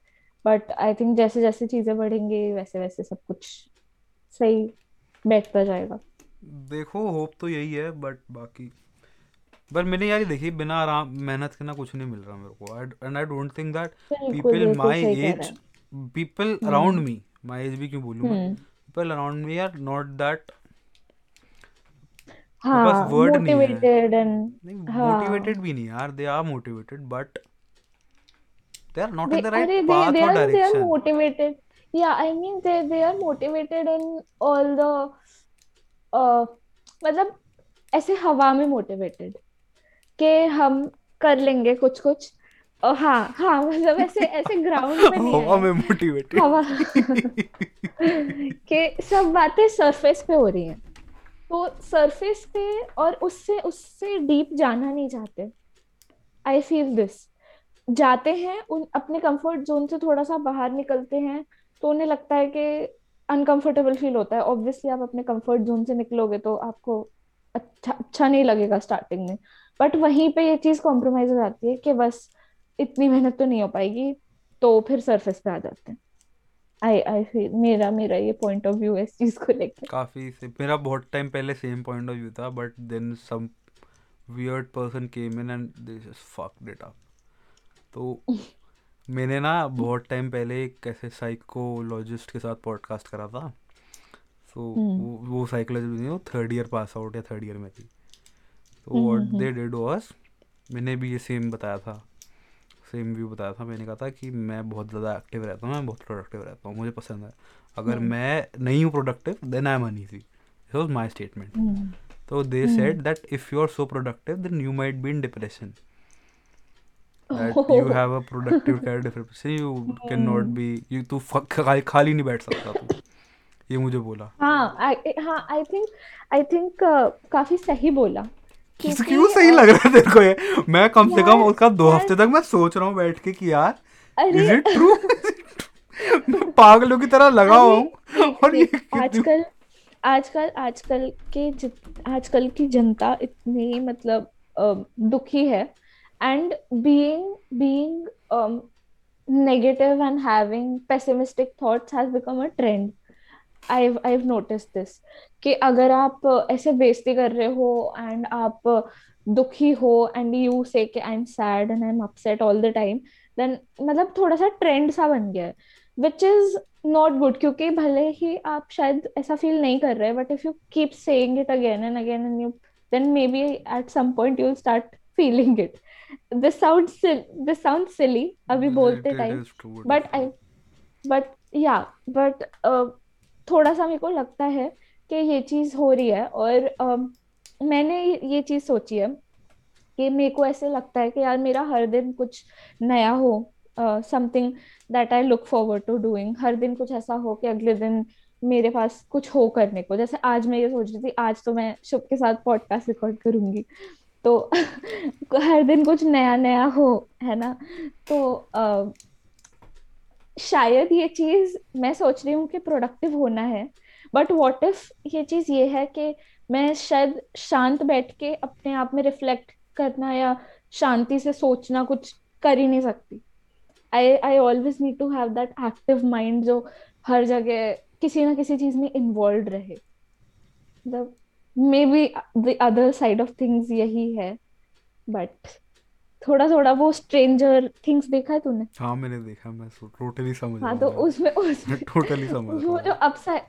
बट आई थिंक जैसे जैसे चीज़ें बढ़ेंगी वैसे वैसे सब कुछ सही बैठता जाएगा। देखो होप तो यही है बट बाकी। पर मैंने यार देखी बिना आराम मेहनत के ना कुछ नहीं मिल रहा मेरे को। And I don't think that people कह as people around me as भी क्यों बोलूँ? People around me are not that हाँ वर्ड नहीं है। मोटिवेटेड एंड नहीं हाँ। मोटिवेटेड भी नहीं यार they are motivated but they are not they in the right they path they और are they are direction motivated. Yeah I mean they they are motivated in all the uh, मतलब ऐसे हवा में motivated कि हम कर लेंगे कुछ कुछ और हाँ हाँ मतलब ऐसे ऐसे ग्राउंड पे नहीं हवा में मोटिवेटेड हवा कि सब बातें सरफेस पे हो रही हैं। तो सरफेस पे और उससे उससे डीप जाना नहीं चाहते। आई फील दिस जाते हैं उन अपने कंफर्ट जोन से थोड़ा सा बाहर निकलते हैं तो उन्हें लगता है कि अनकंफर्टेबल फील होता है। ऑब्वियसली आप अपने कंफर्ट जोन से निकलोगे तो आपको अच्छा अच्छा नहीं लगेगा स्टार्टिंग में। बट वहीं पे ये चीज़ कॉम्प्रोमाइज हो जाती है कि बस इतनी मेहनत तो नहीं हो पाएगी तो फिर सरफेस पे आ जाते हैं। आई आई फील मेरा मेरा ये पॉइंट ऑफ़ व्यू है इस चीज़ को लेके। काफ़ी से मेरा बहुत टाइम पहले सेम पॉइंट ऑफ़ व्यू था but then some weird person came in and they just fucked it up तो मैंने ना बहुत टाइम पहले एक ऐसे साइकोलॉजिस्ट के साथ पॉडकास्ट करा था। सो हम्म। वो वो साइकोलॉजिस्ट नहीं वो थर्ड ईयर पास आउट या थर्ड ईयर में थी। तो व्हाट दे डिड वाज मैंने भी ये सेम बताया था। सेम व्यू बताया था मैंने कहा था कि मैं बहुत ज़्यादा एक्टिव रहता हूँ मैं बहुत प्रोडक्टिव रहता हूँ मुझे पसंद है अगर हम्म मैं नहीं हूँ productive then I am uneasy this was my statement hmm So they said that if you're so productive, then you might be in depression. That you hmm have a productive kind of depression. You cannot be. You तू खाली नहीं बैठ सकता तू. ये मुझे बोला. हाँ आई हाँ आई थिंक आई थिंक काफ़ी सही बोला क्यों सही लग रहा है तेरे को ये? मैं कम से कम उसका दो हफ़्ते तक मैं सोच रहा हूँ बैठ के कि यार इज़ इट ट्रू मैं पागलों की तरह लगा हुआ हूँ। और ये आजकल आजकल आजकल के आजकल की जनता इतनी मतलब दुखी है। And being being negative and having pessimistic thoughts has become a trend. I've I've noticed this. कि अगर आप ऐसे बेइज्जती कर रहे हो एंड आप दुखी हो एंड यू से कि I am sad and I am upset all the time then मतलब थोड़ा सा ट्रेंड सा बन गया है विच इज़ नॉट गुड क्योंकि भले ही आप शायद ऐसा फील नहीं कर रहे but if you keep saying it again and again and you then may be at some point you will start feeling it this sound this sound silly अभी बोलते it time but I but या but थोड़ा सा मेरे को लगता है कि ये चीज़ हो रही है और अम, मैंने ये चीज़ सोची है कि मेरे को ऐसे लगता है कि यार मेरा हर दिन कुछ नया हो something that I look forward to doing हर दिन कुछ ऐसा हो कि अगले दिन मेरे पास कुछ हो करने को। जैसे आज मैं ये सोच रही थी आज तो मैं शुभ के साथ पॉडकास्ट रिकॉर्ड करूँगी। तो हर दिन कुछ नया नया हो है ना? तो अ, शायद ये चीज़ मैं सोच रही हूँ कि प्रोडक्टिव होना है। बट वॉट इफ़ ये चीज़ ये है कि मैं शायद शांत बैठ के अपने आप में रिफ्लेक्ट करना या शांति से सोचना कुछ कर ही नहीं सकती। I I always need to have that active mind जो हर जगह किसी ना किसी चीज़ में इन्वॉल्व रहे। मतलब may be the other side of things यही है। बट थोड़ा थोड़ा वो स्ट्रेंजर थिंग्स देखा है तूने? हाँ मैंने देखा मैं टोटली समझ हाँ तो उसमें मैं उसमें टोटली समझ वो जो अपसाइड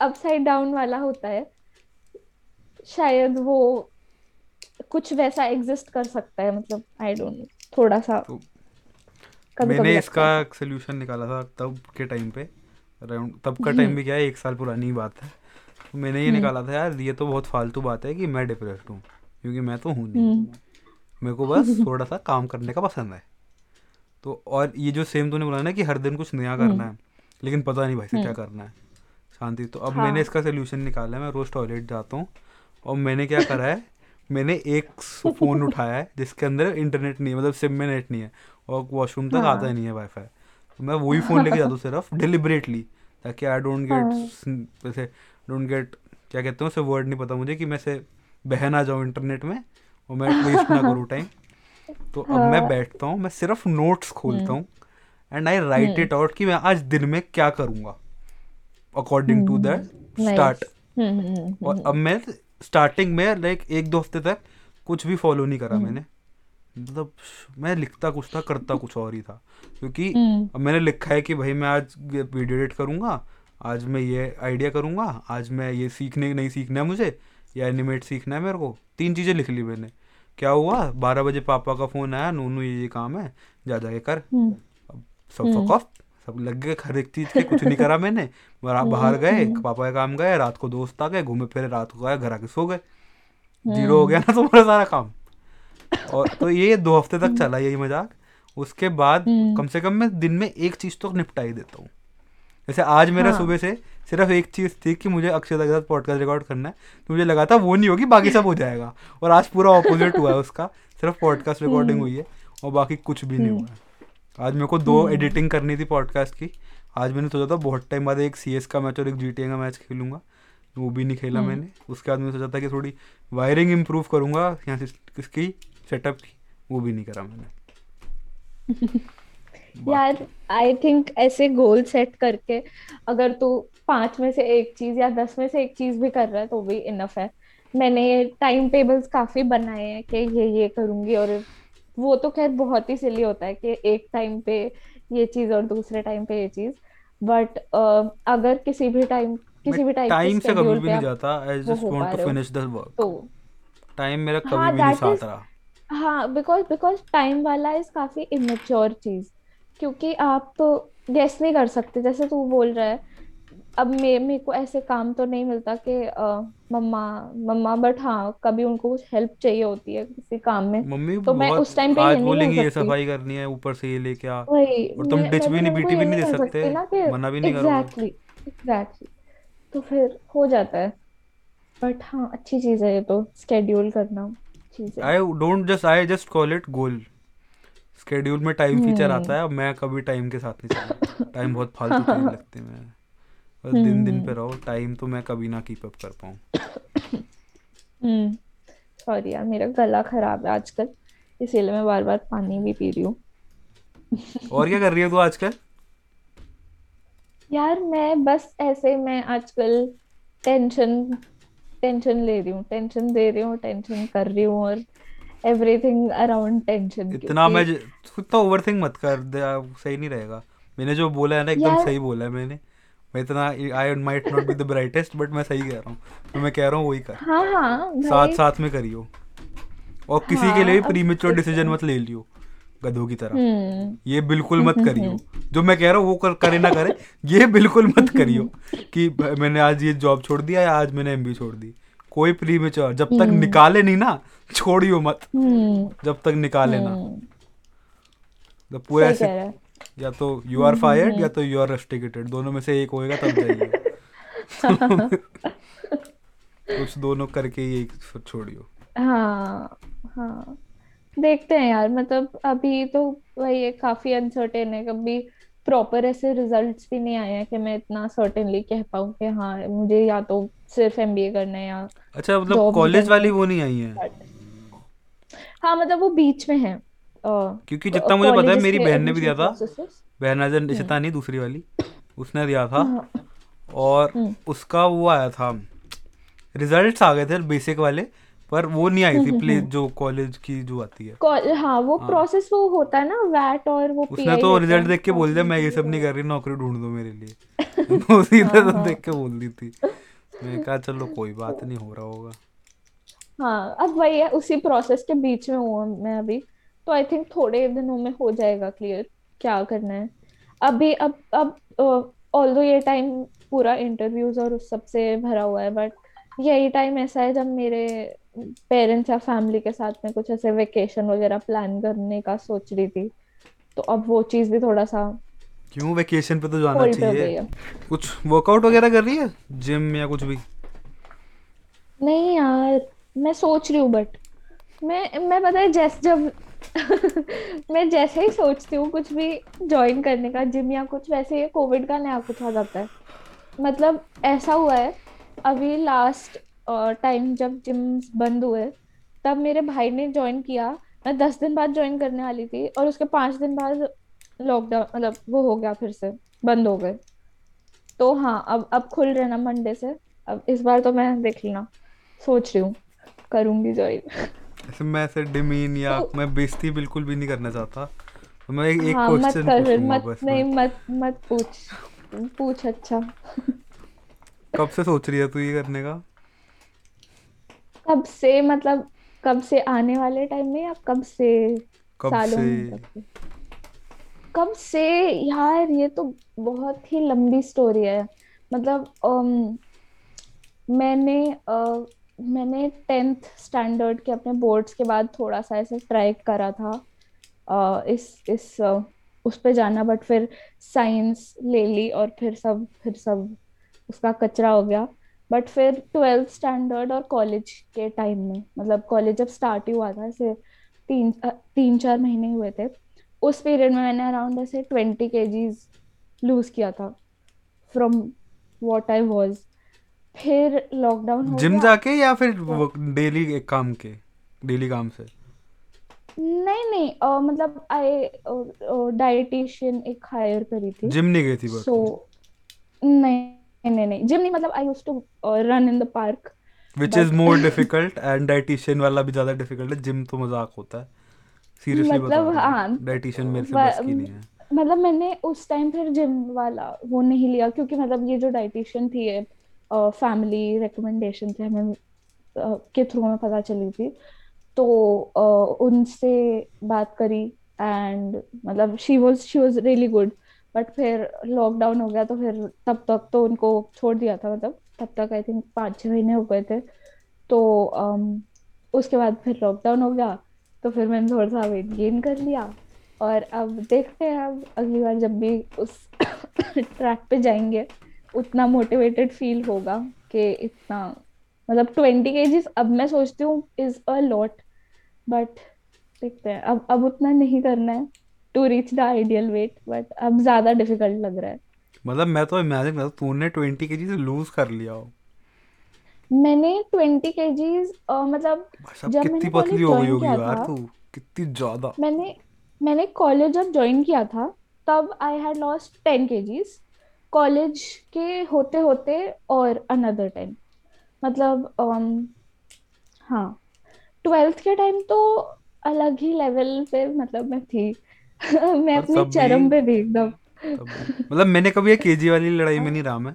अपसाइड डाउन वाला होता है शायद वो कुछ वैसा एग्जिस्ट कर सकता है मतलब आई डोंट नो थोड़ा सा तो कभी कभी मैंने लगता इसका सोल्यूशन निकाला था तब के टाइम पे अराउंड तब का हम्म। टाइम भी क्या है एक साल पुरानी बात है। तो मैंने ये हम्म। निकाला था यार ये तो बहुत फालतू बात है कि मैं डिप्रेस्ड हूँ क्योंकि मैं तो हूँ नहीं। हम्म। मेरे को बस थोड़ा सा काम करने का पसंद है। तो और ये जो सेम तूने बोला ना कि हर दिन कुछ नया करना हम्म। है लेकिन पता नहीं भाई से क्या हम्म करना है। शांति। तो अब मैंने हाँ। इसका सोल्यूशन निकाला है मैं रोज टॉयलेट जाता हूँ और मैंने क्या करा है मैंने एक फ़ोन उठाया है जिसके अंदर इंटरनेट नहीं है मतलब सिम में नेट नहीं है और वॉशरूम तक आता ही हाँ। नहीं है वाईफाई तो मैं वही फ़ोन लेके जाता हूँ सिर्फ़ डिलिबरेटली ताकि आई डोंट गेट वैसे डोंट गेट क्या कहते हैं उसे वर्ड नहीं पता मुझे कि मैं से बह ना जाऊँ इंटरनेट में और मैं वेस्ट ना करूँ टाइम तो अब मैं हाँ। बैठता हूँ मैं सिर्फ़ नोट्स खोलता हम्म। हूँ and I write it out कि मैं आज दिन में क्या करूँगा। अकॉर्डिंग टू दैट स्टार्ट और अब हम्म मैं स्टार्टिंग में लाइक एक दो हफ़्ते तक कुछ भी फॉलो नहीं करा हम्म मैंने। मतलब मैं लिखता कुछ था करता कुछ और ही था। क्योंकि हम्म अब मैंने लिखा है कि भाई मैं आज वीडियो एडिट करूँगा आज मैं ये आइडिया करूँगा आज मैं ये सीखने नहीं सीखना है मुझे या एनिमेट सीखना है मेरे को। तीन चीज़ें लिख ली मैंने। क्या हुआ? बारह बजे पापा का फ़ोन आया नूनू ये ये काम है जा जाके कर। अब सब फक ऑफ़ सब लग गए हर एक चीज़ के कुछ नहीं करा मैंने। बाहर बाहर गए पापा के काम गए रात को दोस्त आ गए घूमे फिरे रात को आए घर आके सो गए। ज़ीरो हो गया ना तुम्हारा सारा काम। और तो ये दो हफ़्ते तक चला यही मज़ाक। उसके बाद कम से कम मैं दिन में एक चीज़ तो निपटा ही देता हूँ। जैसे आज मेरा हाँ। सुबह से सिर्फ़ एक चीज़ थी कि मुझे अक्षय के साथ पॉडकास्ट रिकॉर्ड करना है। तो मुझे लगा था वो नहीं होगी बाकी सब हो जाएगा। और आज पूरा ऑपोजिट हुआ है उसका। सिर्फ़ पॉडकास्ट रिकॉर्डिंग हुई है और बाकी कुछ भी नहीं हुआ है। आज मेरे को दो एडिटिंग करनी थी पॉडकास्ट की। आज मैंने सोचा था बहुत टाइम बाद एक सीएस का मैच और एक जी का मैच खेलूँगा। वो भी नहीं खेला मैंने। उसके बाद मैंने सोचा था कि थोड़ी वायरिंग इम्प्रूव करूँगा यहाँ से किसकी सेटअप की। वो भी नहीं करा मैंने। यार आई थिंक ऐसे गोल सेट करके अगर तू पाँच में से एक चीज़ या दस में से एक चीज़ भी कर रहा है तो भी इनफ है। मैंने टाइम टेबल्स काफ़ी बनाए हैं कि ये ये करूँगी और वो तो खैर बहुत ही सिली होता है कि एक टाइम पे ये चीज़ और दूसरे टाइम पे ये चीज़। बट uh, अगर किसी भी टाइम किसी भी टाइम टाइम से कभी schedule भी नहीं जाता आई जस्ट हो वांट टू हो। फिनिश द वर्क तो टाइम मेरा कभी हाँ भी नहीं साथ रहा। हाँ बिकॉज़ बिकॉज़ टाइम वाला इज़ काफ़ी इमेच्योर चीज़। क्योंकि आप तो गेस नहीं कर सकते जैसे तू बोल रहा है अब मे मेरे को ऐसे काम तो नहीं मिलता कि मम्मा मम्मा बट हाँ कभी उनको कुछ हेल्प चाहिए होती है किसी काम में मम्मी तो मैं उस टाइम पे आज बोलेंगी ये सफ़ाई करनी है ऊपर से ये लेके आ। वही और तुम डिच भी नहीं बीटी भी नहीं दे सकते सकती ना कि मना भी नहीं करोगे एग्जैक्टली एग्जैक्टली तो फिर हो जाता है। बट हाँ अच्छी चीज़ है ये तो स्केड्यूल करना चीज़ है। I don't just I just call it goal schedule में टाइम फीचर हम्म। आता है मैं कभी टाइम के साथ नहीं चलता टाइम बहुत फालतू चीज़ लगती है बस दिन दिन पे हम्म रहो टाइम तो मैं कभी ना कीप अप कर पाऊँ। हम्म। सॉरी यार मेरा गला खराब है आजकल इसीलिए मैं बार बार पानी भी पी रही हूँ। और क्या कर रही है तू आजकल? यार मैं बस ऐसे मैं आजकल टेंशन टेंशन ले रही हूँ टेंशन दे रही हूँ टेंशन कर रही हूँ और एवरीथिंग अराउंड टेंशन इतना मैं ज- तू इतना ओवर मत कर दे सही नहीं रहेगा। मैंने जो बोला है ना एकदम सही बोला है मैंने। मैं इतना I might not be the brightest but मैं सही कह रहा हूँ। तो मैं कह रहा हूँ वही कर। हाँ हाँ साथ साथ में करियो। और किसी हाँ, के लिए भी प्रीमेच्योर डिसीज़न मत ले लियो गधों की तरह। हम्म। ये बिल्कुल मत करियो। जो मैं कह रहा हूँ वो कर, करे ना करे ये बिल्कुल मत करियो कि मैंने आज ये जॉब छोड़ दिया या आज मैंने एमबी छोड़ दी। कोई प्रीमेच्योर जब तक हम्म। निकाले नहीं ना छोड़ियो मत। हम्म। जब तक निकाले ना। तो पूरा ऐसे या तो यू आर फायर्ड या तो यू आर रस्टिकेटेड दोनों में से एक होएगा तब जाइए। कुछ दोनों करके ही छोड़ियो। हाँ हाँ। देखते हैं यार मतलब अभी तो वही है काफ़ी अनसर्टेन है। कभी प्रॉपर ऐसे रिजल्ट्स भी नहीं आए हैं कि मैं इतना सर्टेनली कह पाऊँ कि हाँ मुझे या तो सिर्फ़ एमबीए करना है या अच्छा मतलब कॉलेज वाली वो नहीं आई है? हाँ मतलब वो बीच में है। क्योंकि जितना मुझे पता है मेरी बहन ने भी दिया था। बहन अजन हम्म। नहीं दूसरी वाली। उसने दिया था। हाँ और हम्म। उसका वो आया था। रिजल्ट्स आ गए थे बेसिक वाले पर वो नहीं आई हम्म थी। हम्म प्ले हम्म। जो कॉलेज की जो आती है। हाँ वो हाँ। प्रोसेस वो होता है ना वैट और वो उसने तो रिज़ल्ट देख के बोल दिया मैं ये सब नहीं कर रही नौकरी ढूंढ दो मेरे लिए। वो सीधे हाँ तो हाँ। देख के बोल दी थी। मैं कहा चलो कोई बात नहीं हो रहा होगा। हाँ अब वही है उसी प्रोसेस के बीच में हूँ मैं अभी। तो आई थिंक थोड़े दिनों में हो जाएगा क्लियर क्या करना है। अभी अब अब ऑल्दो ये टाइम पूरा इंटरव्यूज़ और उस सबसे भरा हुआ है बट यही टाइम ऐसा है जब मेरे पेरेंट्स या फैमिली के साथ में कुछ ऐसे वेकेशन वगैरह प्लान करने का सोच रही थी तो अब वो चीज़ भी थोड़ा सा क्यों वेकेशन पे तो जाना चाहिए? कुछ वर्कआउट वगैरह कर रही है? जिम या कुछ भी? नहीं यार मैं सोच रही हूँ बट मैं मैं पता है जैसे जब मैं जैसे ही सोचती हूँ, कुछ भी ज्वाइन करने का जिम या कुछ, वैसे ही कोविड का नया कुछ आ जाता है। मतलब ऐसा हुआ है, अभी लास्ट टाइम जब जिम बंद हुए, तब मेरे भाई ने ज्वाइन किया। मैं दस दिन बाद ज्वाइन करने वाली थी और उसके पाँच दिन बाद लॉकडाउन मतलब वो हो गया फिर से, बंद हो गए। तो हाँ अब अब खुल रहे ना मंडे से, अब इस बार तो मैं देख लेना, सोच रही हूँ, करूँगी ज्वाइन ऐसे मैं ऐसे डिमीन या तो मैं बेइज्जती बिल्कुल भी नहीं करना चाहता। तो मैं एक, एक हाँ मत क्वेश्चन कर मत बस नहीं मत मत पूछ पूछ अच्छा। कब से सोच रही है तू ये करने का? कब से मतलब कब से आने वाले टाइम में या कब से कब सालों से? में? कब से? कब से यार ये तो बहुत ही लंबी स्टोरी है। मतलब अम, मैंने अ, मैंने टेंथ स्टैंडर्ड के अपने बोर्ड्स के बाद थोड़ा सा ऐसे ट्राई करा था। इस इस उस पे जाना बट फिर साइंस ले ली और फिर सब फिर सब उसका कचरा हो गया। बट फिर ट्वेल्थ स्टैंडर्ड और कॉलेज के टाइम में मतलब कॉलेज जब स्टार्ट ही हुआ था, ऐसे तीन तीन, चार महीने हुए थे, उस पीरियड में मैंने अराउंड ऐसे ट्वेंटी केजीज लूज किया था फ्रॉम वॉट आई वाज फिर लॉकडाउन जिम जाके या फिर तो डेली एक काम के डेली काम से? नहीं नहीं अ, मतलब आई डाइटिशियन एक हायर करी थी। जिम नहीं गई थी सो तू नहीं नहीं नहीं जिम नहीं मतलब I used to run in the park which is more difficult and dietitian वाला भी ज़्यादा डिफ़िकल्ट है। जिम तो मज़ाक होता है। सीरियसली मतलब रहा हूँ। हाँ डाइटिशियन मेरे से बस की नहीं है। मतलब मैंने उस टाइम फिर जिम वाला वो नहीं लिया क्योंकि मतलब ये जो डाइटिशियन थी ये फैमिली रिकमेंडेशन थे हमें के थ्रू हमें पता चली थी। तो उनसे बात करी एंड मतलब she was she was really good but फिर लॉकडाउन हो गया तो फिर तब तक तो उनको छोड़ दिया था मतलब। तब तक आई थिंक पाँच छः महीने हो गए थे। तो अम, उसके बाद फिर लॉकडाउन हो गया। तो फिर मैंने थोड़ा सा वेट गेन कर लिया। और अब देखते हैं अब अगली बार जब भी उस ट्रैक पे जाएँगे। उतना मोटिवेटेड फील होगा कि इतना मतलब ट्वेंटी केजीज अब मैं सोचती हूँ इज़ अ लॉट बट देखते हैं। अब अब उतना नहीं करना है to reach the ideal weight but अब ज़्यादा डिफ़िकल्ट लग रहा है। मतलब मैं तो इमेजिन करता हूँ तूने ट्वेंटी के लूज कर लिया हो। मैंने ट्वेंटी केजीज मतलब जब कितनी पतली हो गई होगी यार तू कितनी ज़्यादा। मैंने मैंने कॉलेज जब ज्वाइन किया था तब I had lost ten KGs college के होते होते और अनदर टेन मतलब अम, हाँ. ट्वेल्थ के टाइम तो अलग ही लेवल पे मतलब मैं थी. मैं अपनी चरम पे थी एकदम. मतलब मैंने कभी ये केजी वाली लड़ाई में नहीं रहा मैं.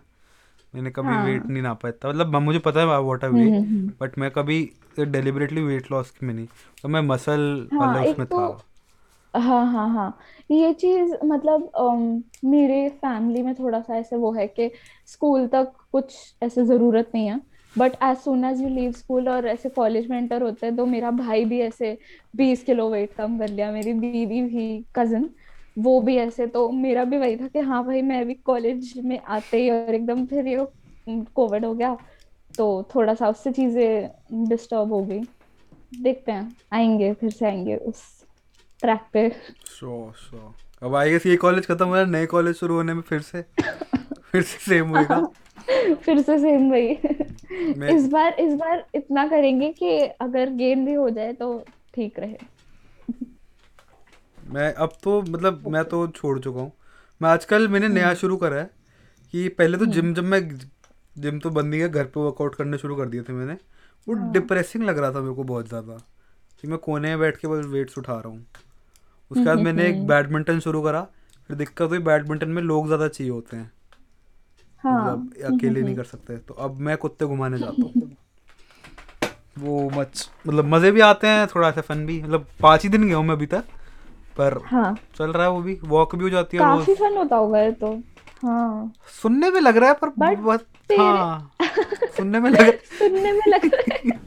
मैंने कभी हाँ. वेट नहीं नापा इतना मतलब मुझे पता है व्हाट आई वेट। बट मैं कभी डेलिबरेटली वेट लॉस में नहीं. तो मैं मसल हाँ वाला उसमें तो था. हाँ हाँ हाँ। ये चीज़ मतलब अम, मेरे फैमिली में थोड़ा सा ऐसे वो है कि स्कूल तक कुछ ऐसे ज़रूरत नहीं है। But as soon as you leave school और ऐसे कॉलेज में एंटर होते हैं तो मेरा भाई भी ऐसे बीस किलो वेट कम कर लिया मेरी दीदी भी कज़न वो भी ऐसे। तो मेरा भी वही था कि हाँ भाई मैं भी कॉलेज में आते ही और एकदम फिर ये कोविड हो गया तो थोड़ा सा उससे चीज़ें डिस्टर्ब हो गई। देखते हैं आएँगे फिर से आएँगे उस ट्रैक पे। श्योर श्योर अब आई गेस ये कॉलेज खत्म हो रहा है नए कॉलेज शुरू होने में फिर से। फिर से सेम होएगा। फिर से सेम वही। मैं इस बार इस बार इतना करेंगे कि अगर गेम भी हो जाए तो ठीक रहे। मैं अब तो मतलब मैं तो छोड़ चुका हूँ। मैं आजकल मैंने नया हम्म। शुरू करा है कि पहले तो हम्म। जिम जब मैं जिम तो बंद ही है घर पे वर्कआउट करने शुरू कर दिए थे मैंने। वो हाँ। डिप्रेसिंग लग रहा था मेरे को बहुत ज़्यादा कि मैं कोने में बैठ के बस वेट्स उठा रहा हूँ। उसके बाद हम्म मैंने एक हम्म, बैडमिंटन शुरू करा। फिर दिक्कत हुई बैडमिंटन में लोग ज़्यादा चाहिए होते हैं। हाँ। मतलब हम्म अकेले नहीं कर सकते। तो अब मैं कुत्ते घुमाने जाता हूँ। वो मच मतलब मज़े भी आते हैं थोड़ा सा फन भी। मतलब पाँच ही दिन गया हूँ मैं अभी तक पर हाँ। चल रहा है वो भी। वॉक भी हो जाती है काफ़ी फन होता होगा ये तो। हाँ। सुनने में लग रहा है पर तेरे हाँ। सुनने में लग सुनने में लग रहा है।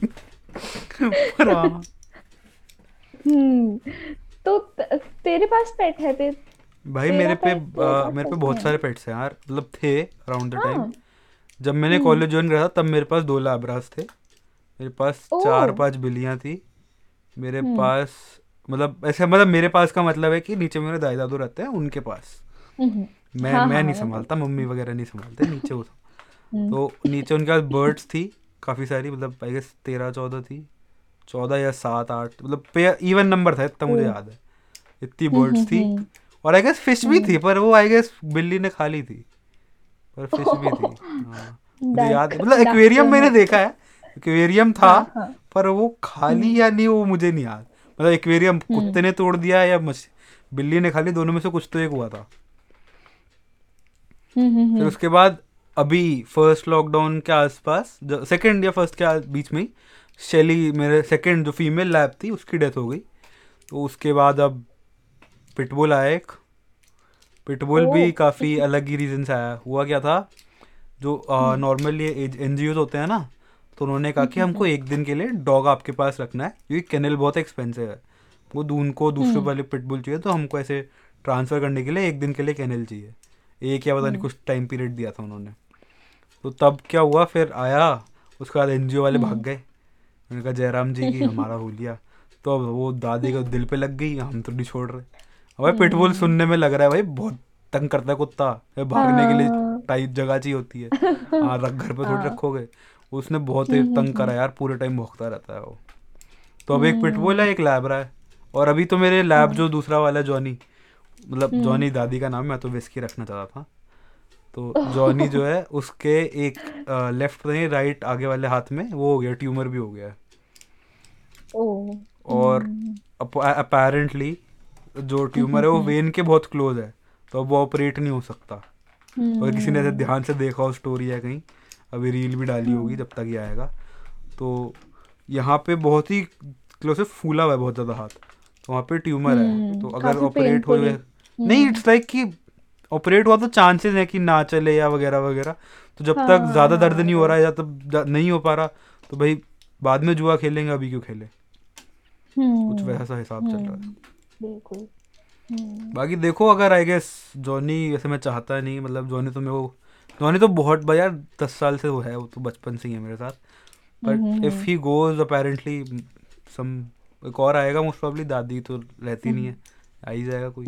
पर हाँ। हम्म। तो तेरे पास पेट है ते, भाई मेरे पे आ, मेरे पे बहुत सारे पेट्स हैं यार मतलब थे अराउंड द टाइम जब मैंने हम्म। कॉलेज ज्वाइन करा था तब मेरे पास दो लैब्रास थे। मेरे पास चार पाँच बिल्लियाँ थी। मेरे हम्म। पास मतलब ऐसे मतलब मेरे पास का मतलब है कि नीचे मेरे दाई दादू रहते हैं उनके पास। हम्म, मैं हाँ मैं हाँ नहीं हाँ। संभालता मम्मी वगैरह नहीं संभालते नीचे वो हम्म। तो नीचे उनके पास बर्ड्स थी काफ़ी सारी मतलब आई गेस तेरह चौदह थी। चौदह या सात आठ मतलब इवन नंबर था इतना मुझे याद है। इतनी हम्म बर्ड्स हम्म थी। हम्म और आई गेस फ़िश भी थी हम्म। पर वो आई गेस बिल्ली ने खा ली थी। पर फ़िश भी थी। हाँ मुझे याद मतलब एक्वेरियम तो मैंने देखा है। एक्वेरियम था हाँ हाँ। पर वो खाली हम्म। या नहीं वो मुझे नहीं याद। मतलब एक्वेरियम हम्म। कुत्ते ने तोड़ दिया या बिल्ली ने खाली दोनों में से कुछ तो एक हुआ था। हम्म हम्म फिर हम्म। उसके बाद अभी फ़र्स्ट लॉकडाउन के आसपास सेकंड या फ़र्स्ट के बीच में शेली मेरे सेकंड जो फीमेल लैब थी उसकी डेथ हो गई। तो उसके बाद अब पिटबुल आया एक। पिटबुल भी काफ़ी अलग ही रीजन से आया। हुआ क्या था? जो नॉर्मली एन जी होते हैं ना तो उन्होंने कहा कि हमको एक दिन के लिए डॉग आपके पास रखना है क्योंकि केनल बहुत एक्सपेंसिव है। वो दू- उनको दूसरे वाले पिटबुल चाहिए तो हमको ऐसे ट्रांसफ़र करने के लिए एक दिन के लिए केनल चाहिए। एक या पता नहीं कुछ टाइम पीरियड दिया था उन्होंने। तो तब क्या हुआ? फिर आया उसके बाद एनजीओ वाले भाग गए। मैंने कहा जयराम जी की हमारा हो लिया तो अब वो दादी का दिल पे लग गई हम तो नहीं छोड़ रहे। अब भाई पिटबुल सुनने में लग रहा है भाई बहुत तंग करता है कुत्ता। भागने के लिए टाइप जगह चाहिए होती है। हाँ रख घर पे थोड़ी रखोगे। उसने बहुत ही तंग करा यार पूरे टाइम भौंकता रहता है वो। तो अब एक पिटबुल है एक लैब्रा है। और अभी तो मेरे लैब जो दूसरा वाला है जॉनी मतलब जॉनी दादी का नाम है मैं तो विस्की रखना चाहता था। तो जॉनी जो है उसके एक लेफ़्ट नहीं राइट आगे वाले हाथ में वो हो गया ट्यूमर भी हो गया है। और अपेरेंटली जो ट्यूमर है वो वेन के बहुत क्लोज है तो अब वो ऑपरेट नहीं हो सकता। और किसी ने ऐसे ध्यान से देखा हो स्टोरी है कहीं अभी रील भी डाली होगी जब तक ये आएगा। तो यहाँ पे बहुत ही क्लोज से फूला हुआ है बहुत ज़्यादा हाथ। तो वहाँ पे ट्यूमर है हम्म, तो अगर ऑपरेट हो जाए नहीं इट्स लाइक कि ऑपरेट हुआ तो चांसेस है कि ना चले या वगैरह वगैरह। तो जब तक ज़्यादा दर्द नहीं हो रहा है या तब नहीं हो पा रहा तो भाई बाद में जुआ खेलेंगे अभी क्यों खेले? कुछ हम्म वैसा हिसाब चल रहा है। हम्म, बिल्कुल। हम्म। बाकी देखो अगर आई गेस जॉनी वैसे मैं चाहता नहीं मतलब जॉनी तो मेरे को जॉनी तो बहुत भाई यार दस साल से वो है वो तो बचपन से ही है मेरे साथ। But if he goes apparently some एक और आएगा मोस्ट प्रॉब्ली दादी तो रहती नहीं है आ ही जाएगा कोई।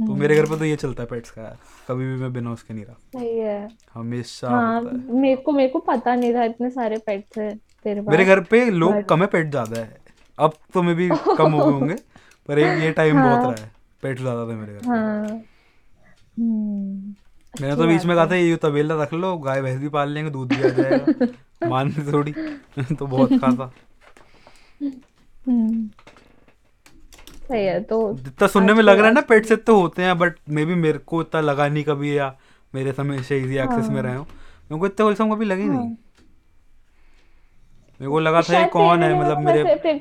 तो मेरे घर पे तो ये चलता है पेट्स का यार कभी भी मैं बिना उसके नहीं रहा। सही है। हमेशा हाँ होता है। मेरे को मेरे को पता नहीं था इतने सारे पेट्स है तेरे मेरे पास। घर पे लोग कम है पेट ज़्यादा है। अब तो मे भी कम हो गए होंगे पर एक ये टाइम बहुत हाँ। रहा है पेट ज़्यादा था मेरे घर पे। हाँ। हम्म मैंने अच्छी तो बीच में कहा था ये तबेला रख लो गाय भैंस भी पाल लेंगे दूध भी आ जाएगा। मान थोड़ी तो बहुत खा था। हम्म। सही है तो जितना सुनने में लग रहा है ना पेट से तो होते हैं बट मे बी मेरे को इतना लगा नहीं कभी या मेरे समय से इजी एक्सेस में रहे हो। मेरे को इतना होलसम कभी लगे नहीं। मेरे को लगा था ये कौन है मतलब मेरे घर पे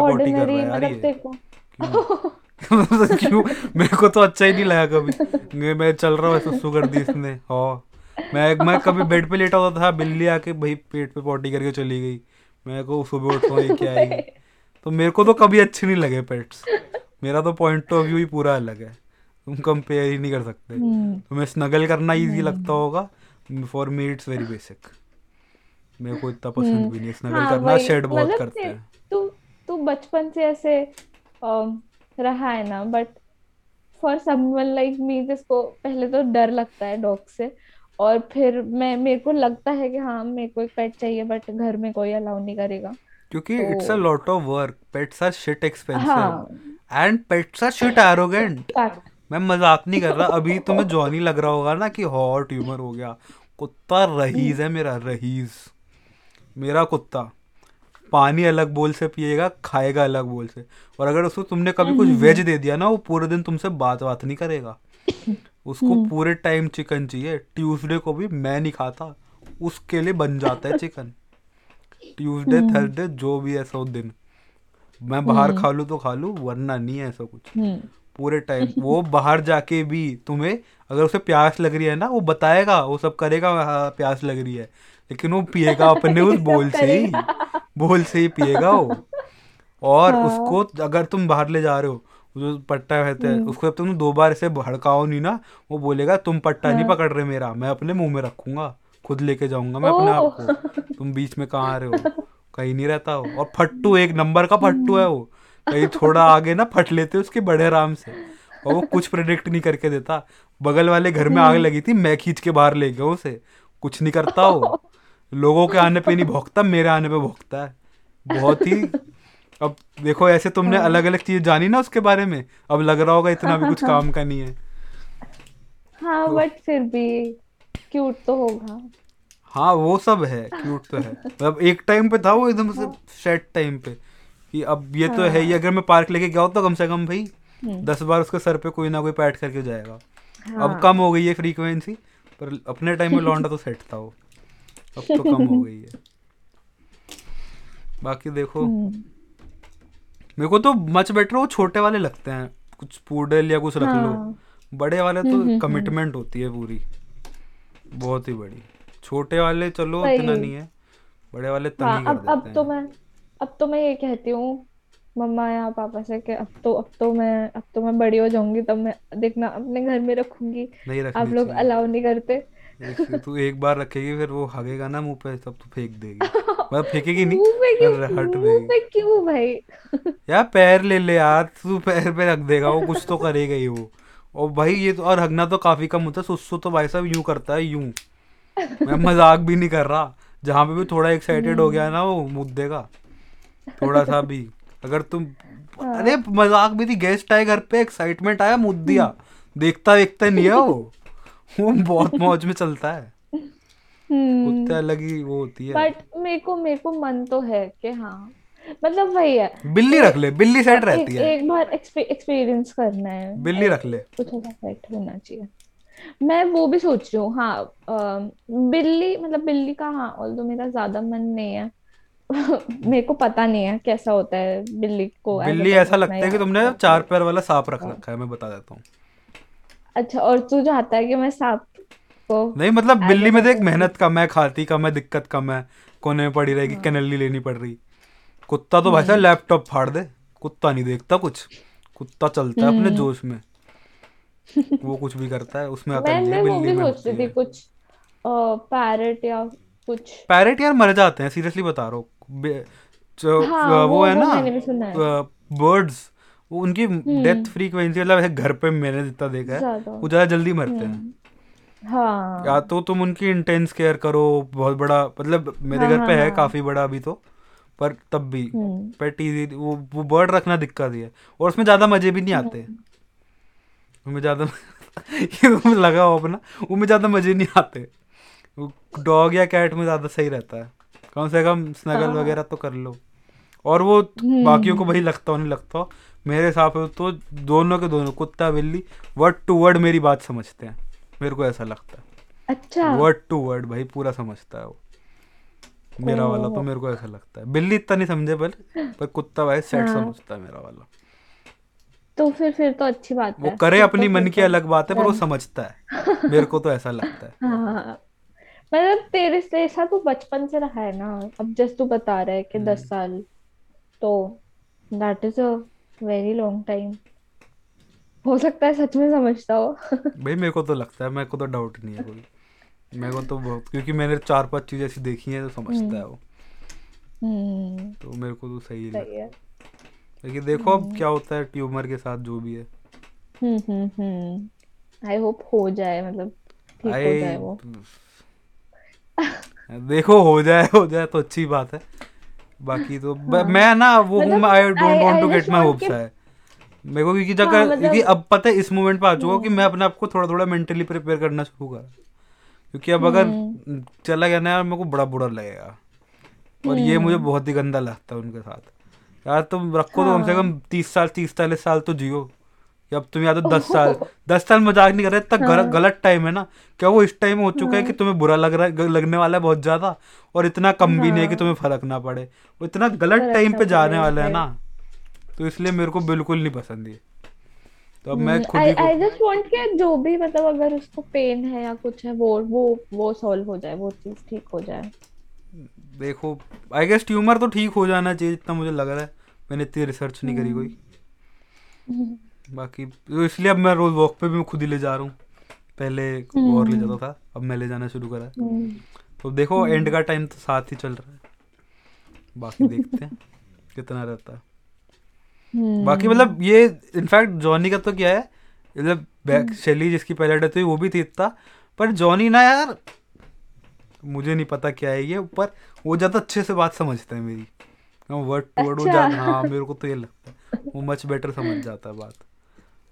पॉटी कर रहा है यार मतलब ये क्यों? मेरे को तो अच्छा ही नहीं लगा कभी। मैं चल रहा हूँ सुसु कर दी इसने। हाँ। मैं मैं कभी बेड पे लेटा होता था बिल्ली आके भाई पेट पे पॉटी करके चली गई। मैं को सुबह उठा ये क्या आएगी तो मेरे को तो कभी अच्छे नहीं लगे पेट्स मेरा तो पॉइंट ऑफ़ व्यू ही पूरा अलग है। तुम कंपेयर ही नहीं कर सकते। हम्म। तुम्हें स्नगल करना इजी लगता होगा। For me it's very basic मेरे को इतना पसंद भी नहीं स्नगल हाँ करना शेड बहुत मतलब करते हैं। तू तू बचपन से ऐसे रहा है ना but for someone like me जिसको पहले तो डर लगता है डॉग से और फिर मैं मेरे को लगता है कि हाँ मेरे को एक पेट चाहिए बट घर में कोई अलाउ नहीं करेगा। क्योंकि it's a lot of work pets are shit expensive हाँ। And pets are shit arrogant मैं मज़ाक नहीं कर रहा। अभी तुम्हें जॉनी लग रहा होगा ना कि हॉट ट्यूमर हो गया। कुत्ता रहीज है मेरा रहीज मेरा कुत्ता। पानी अलग बोल से पिएगा खाएगा अलग बोल से। और अगर उसको तुमने कभी कुछ वेज दे दिया ना वो पूरे दिन तुमसे बात बात नहीं करेगा। उसको पूरे टाइम चिकन चाहिए। ट्यूसडे को भी मैं नहीं खाता। उसके लिए बन जाता है चिकन ट्यूसडे थर्सडे जो भी हो दिन। मैं बाहर खा लूँ तो खा लूँ वरना नहीं है ऐसा कुछ। हम्म। पूरे टाइम। वो बाहर जाके भी तुम्हें अगर उसे प्यास लग रही है ना वो बताएगा वो सब करेगा हाँ प्यास लग रही है। लेकिन वो पिएगा अपने उस बोल से ही। बोल से ही पिएगा वो। और हाँ। उसको अगर तुम बाहर ले जा रहे हो जो पट्टा रहता हम्म। है उसको जब तुम दो बार ऐसे भड़काओ नहीं ना वो बोलेगा तुम पट्टा नहीं हाँ। पकड़ रहे मेरा मैं अपने मुँह में रखूँगा। खुद लेके जाऊँगा मैं अपने आप को। तुम बीच में कहाँ आ रहे हो? कहीं नहीं रहता हो और फट्टू एक नंबर का फट्टू है वो। कहीं थोड़ा आगे ना फट लेते उसके बड़े आराम से। और वो कुछ प्रेडिक्ट नहीं करके देता। बगल वाले घर में आग लगी थी मैं खींच के बाहर ले गया उसे। कुछ नहीं करता वो। लोगों के आने पे नहीं भोंकता मेरे आने पे भोंकता है। बहुत ही अब देखो ऐसे तुमने अलग अलग चीज़ जानी ना उसके बारे में। अब लग रहा होगा इतना भी कुछ काम का नहीं है। हाँ बट फिर भी क्यूट तो होगा। हाँ वो सब है क्यूट तो है। मतलब एक टाइम पे था वो एकदम से सेट टाइम पे कि अब ये तो है ही अगर मैं पार्क लेके गया तो कम से कम भाई हम्म। दस बार उसके सर पे कोई ना कोई पैट करके जाएगा। अब हाँ। कम हो गई है फ्रीक्वेंसी पर अपने टाइम में लौंडा तो सेट था वो। अब तो कम हो गई है। बाकी देखो। हम्म, मेरे को तो मच बेटर वो छोटे वाले लगते हैं। कुछ पूडल या कुछ रख लो। हाँ। बड़े वाले तो हम्म हम्म कमिटमेंट होती है पूरी। बहुत ही बड़ी। छोटे वाले चलो इतना नहीं है। बड़े वाले तंग हाँ ही कर अब अब देते तो हैं। मैं अब तो मैं ये कहती हूँ मम्मा या पापा से कि अब तो अब तो मैं अब तो मैं बड़ी हो जाऊँगी तब मैं देखना अपने घर में रखूँगी। नहीं आप रखनी लोग चाहिए। अलाउ नहीं करते। एक तू एक बार रखेगी फिर वो हगेगा ना मुँह पे तब तू फेंक देगी। मतलब फेंकेगी नहीं मुँह पे क्यों पर हट मुँह देगी पे क्यों भाई? यार पैर ले ले यार तू पैर पे रख देगा वो कुछ तो करेगा ही वो। और भाई ये तो और हगना तो काफ़ी कम होता है सुसु तो भाई साहब यूँ करता है यूँ। मैं मज़ाक भी नहीं कर रहा जहाँ पे भी थोड़ा एक्साइटेड हो गया ना वो मुद्दे का थोड़ा सा भी। अगर तुम अरे हाँ मज़ाक भी थी गेस्ट आए घर पे एक्साइटमेंट आया मुद्द दिया देखता देखता नहीं है वो। वो बहुत मौज में चलता है। कुत्ते हम्म अलग ही वो होती है। बट मेरे को मेरे को मन तो है कि हाँ मतलब वही है। बिल्ली रख ले बिल्ली सेट रहती है। एक बार एक्सपीरियंस करना है। बिल्ली रख ले। कुछ ऐसा सेट होना चाहिए। मैं वो भी सोच रही हूँ हाँ बिल्ली मतलब बिल्ली का हाँ ऑल्दो मेरा ज़्यादा मन नहीं है। मेरे को पता नहीं है कैसा होता है बिल्ली को बिल्ली ऐसा लगता है कि तुमने चार पैर वाला सांप रख हाँ। रखा है मैं बता देता हूँ। अच्छा और तू चाहता है कि मैं सांप को नहीं मतलब बिल्ली में देख मेहनत कम है खाती कम है दिक्कत कम है कोने में पड़ी रहेगी हाँ। कैनली लेनी पड़ रही। कुत्ता तो भाई साहब हम्म। लैपटॉप फाड़ दे। कुत्ता नहीं देखता कुछ। कुत्ता चलता है अपने हम्म। जोश में। वो कुछ भी करता है उसमें अकल मैं नहीं है बिल्ली में सोच होती रही थी कुछ पैरट या कुछ। पैरेट यार मर जाते हैं सीरियसली बता रहा हूँ। हाँ वो वो है ना है। बर्ड्स वो उनकी डेथ हम्म फ्रीक्वेंसी मतलब घर पे मैंने जितना देखा है वो ज़्यादा जल्दी मरते हैं। हम्म। हाँ। या तो तुम उनकी इंटेंस केयर करो बहुत बड़ा मतलब मेरे हाँ घर हाँ पे है हाँ। काफ़ी बड़ा अभी तो। पर तब भी हम्म। पेट इजी वो वो बर्ड रखना दिक्कत ही है। और उसमें ज़्यादा मज़े भी नहीं आते। हम्म उनमें ज़्यादा लगा हो अपना उनमें ज़्यादा मज़े नहीं आते। डॉग या कैट में ज़्यादा सही रहता है। कम से कम स्नगल हाँ। वगैरह तो कर लो। और वो बाकियों को हम्म। वही लगता हो नहीं लगता। हो मेरे हिसाब से तो दोनों के दोनों कुत्ता बिल्ली वर्ड टू वर्ड मेरी बात समझते हैं। मेरे को ऐसा लगता है। अच्छा। वर्ड टू वर्ड भाई पूरा समझता है वो। मेरा वाला तो मेरे को ऐसा लगता है। बिल्ली इतना नहीं समझे पर पर कुत्ता भाई सेट हाँ। समझता है मेरा वाला। तो फिर फिर तो अच्छी बात वो है। करे फिर अपनी तो मन की तो अलग बात है पर वो समझता है। मेरे को तो ऐसा लगता है। हाँ। मतलब तेरे से ऐसा तो बचपन से रहा है ना। अब जैसे तू बता रहा है कि दस हम्म। साल। तो that is a very long time हो सकता है सच में समझता हो। भाई मेरे को तो लगता है मेरे को तो डाउट नहीं है कोई। मेरे को तो बहुत क्योंकि मैंने चार पाँच चीज़ें ऐसी देखी हैं तो समझता है वो। हम्म। तो मेरे को तो सही सही है। लेकिन देखो अब हम्म। क्या होता है ट्यूमर के साथ जो भी है। हम्म हम्म आई होप हो जाए मतलब ठीक हो जाए आई वो। देखो हो जाए हो जाए तो अच्छी बात है। बाकी तो हाँ। मैं ना वो हूँ I don't want to get my hopes है मेरे को क्योंकि हाँ क्योंकि मतलब अब पता है इस मोमेंट पे आ चुका हूँ कि मैं अपने आप को थोड़ा थोड़ा मेंटली प्रिपेयर करना शुरू करा क्योंकि अब अगर हम्म। चला गया ना यार मेरे को बड़ा बुरा लगेगा। और ये मुझे हम्म बहुत ही गंदा लगता है उनके साथ। यार तुम रखो तो कम से हाँ। कम तीस साल तीस चालीस साल तो जियो। कि अब तुम या तो दस साल दस साल मज़ाक नहीं कर रहे इतना गलत हाँ। गलत टाइम है ना। क्या वो इस टाइम हो चुका है कि हाँ। तुम्हें बुरा लग रहा है लगने वाला है बहुत ज़्यादा? और इतना कम भी नहीं है कि हाँ। तुम्हें फ़र्क ना पड़े। वो इतना गलत टाइम पे जाने वाला है ना। तो इसलिए मेरे को बिल्कुल नहीं पसंद ये। तो अब मैं खुद आई ही आई जस्ट वांट कि जो भी मतलब अगर उसको पेन है या कुछ है वो वो वो सॉल्व हो जाए वो चीज़ ठीक हो जाए। देखो आई गेस ट्यूमर तो ठीक हो जाना चाहिए जितना मुझे लग रहा है। मैंने इतनी रिसर्च नहीं करी कोई। हम्म बाकी तो इसलिए अब मैं रोज वॉक पे भी मैं खुद ही ले जा रहा हूँ। पहले और ले जाता था अब मैं ले जाना शुरू करा। तो देखो एंड का टाइम तो साथ ही चल रहा है। बाकी देखते हैं कितना रहता है। बाकी हम्म। मतलब ये इनफैक्ट जॉनी का तो क्या है मतलब बैक हम्म। शेली जिसकी पहले डेथ हुई वो भी थी इतना। पर जॉनी ना यार मुझे नहीं पता क्या है ये पर वो ज़्यादा अच्छे से बात समझता है मेरी। वर्ड टू वर्ड वो अच्छा। हाँ मेरे को तो ये लगता है वो मच बेटर समझ जाता है बात।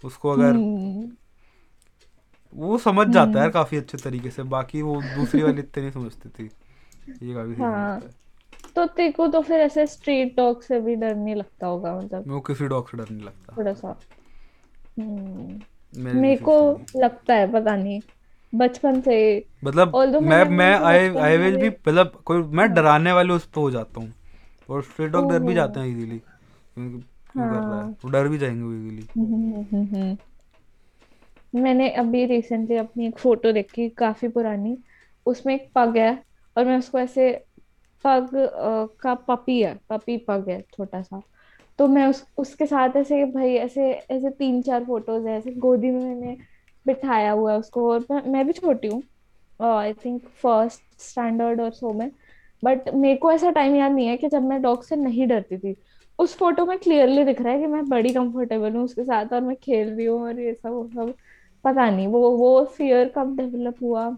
उसको अगर हम्म वो समझ जाता है यार हम्म काफ़ी अच्छे तरीके से बाकी वो दूसरी वाली इतनी नहीं समझती थी। ये काफ़ी है। तो तेरे को तो फिर ऐसे स्ट्रीट डॉग से भी डर नहीं लगता होगा मतलब मेरे को किसी डॉग से डर नहीं लगता। थोड़ा सा। हम्म। मेरे को लगता है पता नहीं। बचपन से मतलब मैं मैं आई आई विल भी मतलब कोई मैं हाँ। डराने वाले उस पे हो जाता हूँ। और स्ट्रीट डॉग डर भी जाते हैं इजीली क्यों कर रहा है? वो डर भी जाएँगे इजीली। मैंने अभी रिसेंटली अपनी एक फ़ोटो देखी काफ़ी पुरानी। उसमें एक पग है और मैं उसको ऐसे पग का पपी है पपी पग है छोटा सा। तो मैं उस उसके साथ ऐसे भाई ऐसे ऐसे तीन चार फ़ोटोज़ है ऐसे गोदी में मैंने बिठाया हुआ है उसको और मैं, मैं भी छोटी हूँ। आई थिंक फ़र्स्ट स्टैंडर्ड और सो में। बट मेरे को ऐसा टाइम याद नहीं है कि जब मैं डॉग से नहीं डरती थी। उस फ़ोटो में क्लियरली दिख रहा है कि मैं बड़ी कंफर्टेबल हूँ उसके साथ और मैं खेल रही हूँ और ये सब वो सब। पता नहीं वो वो फियर कब डेवलप हुआ।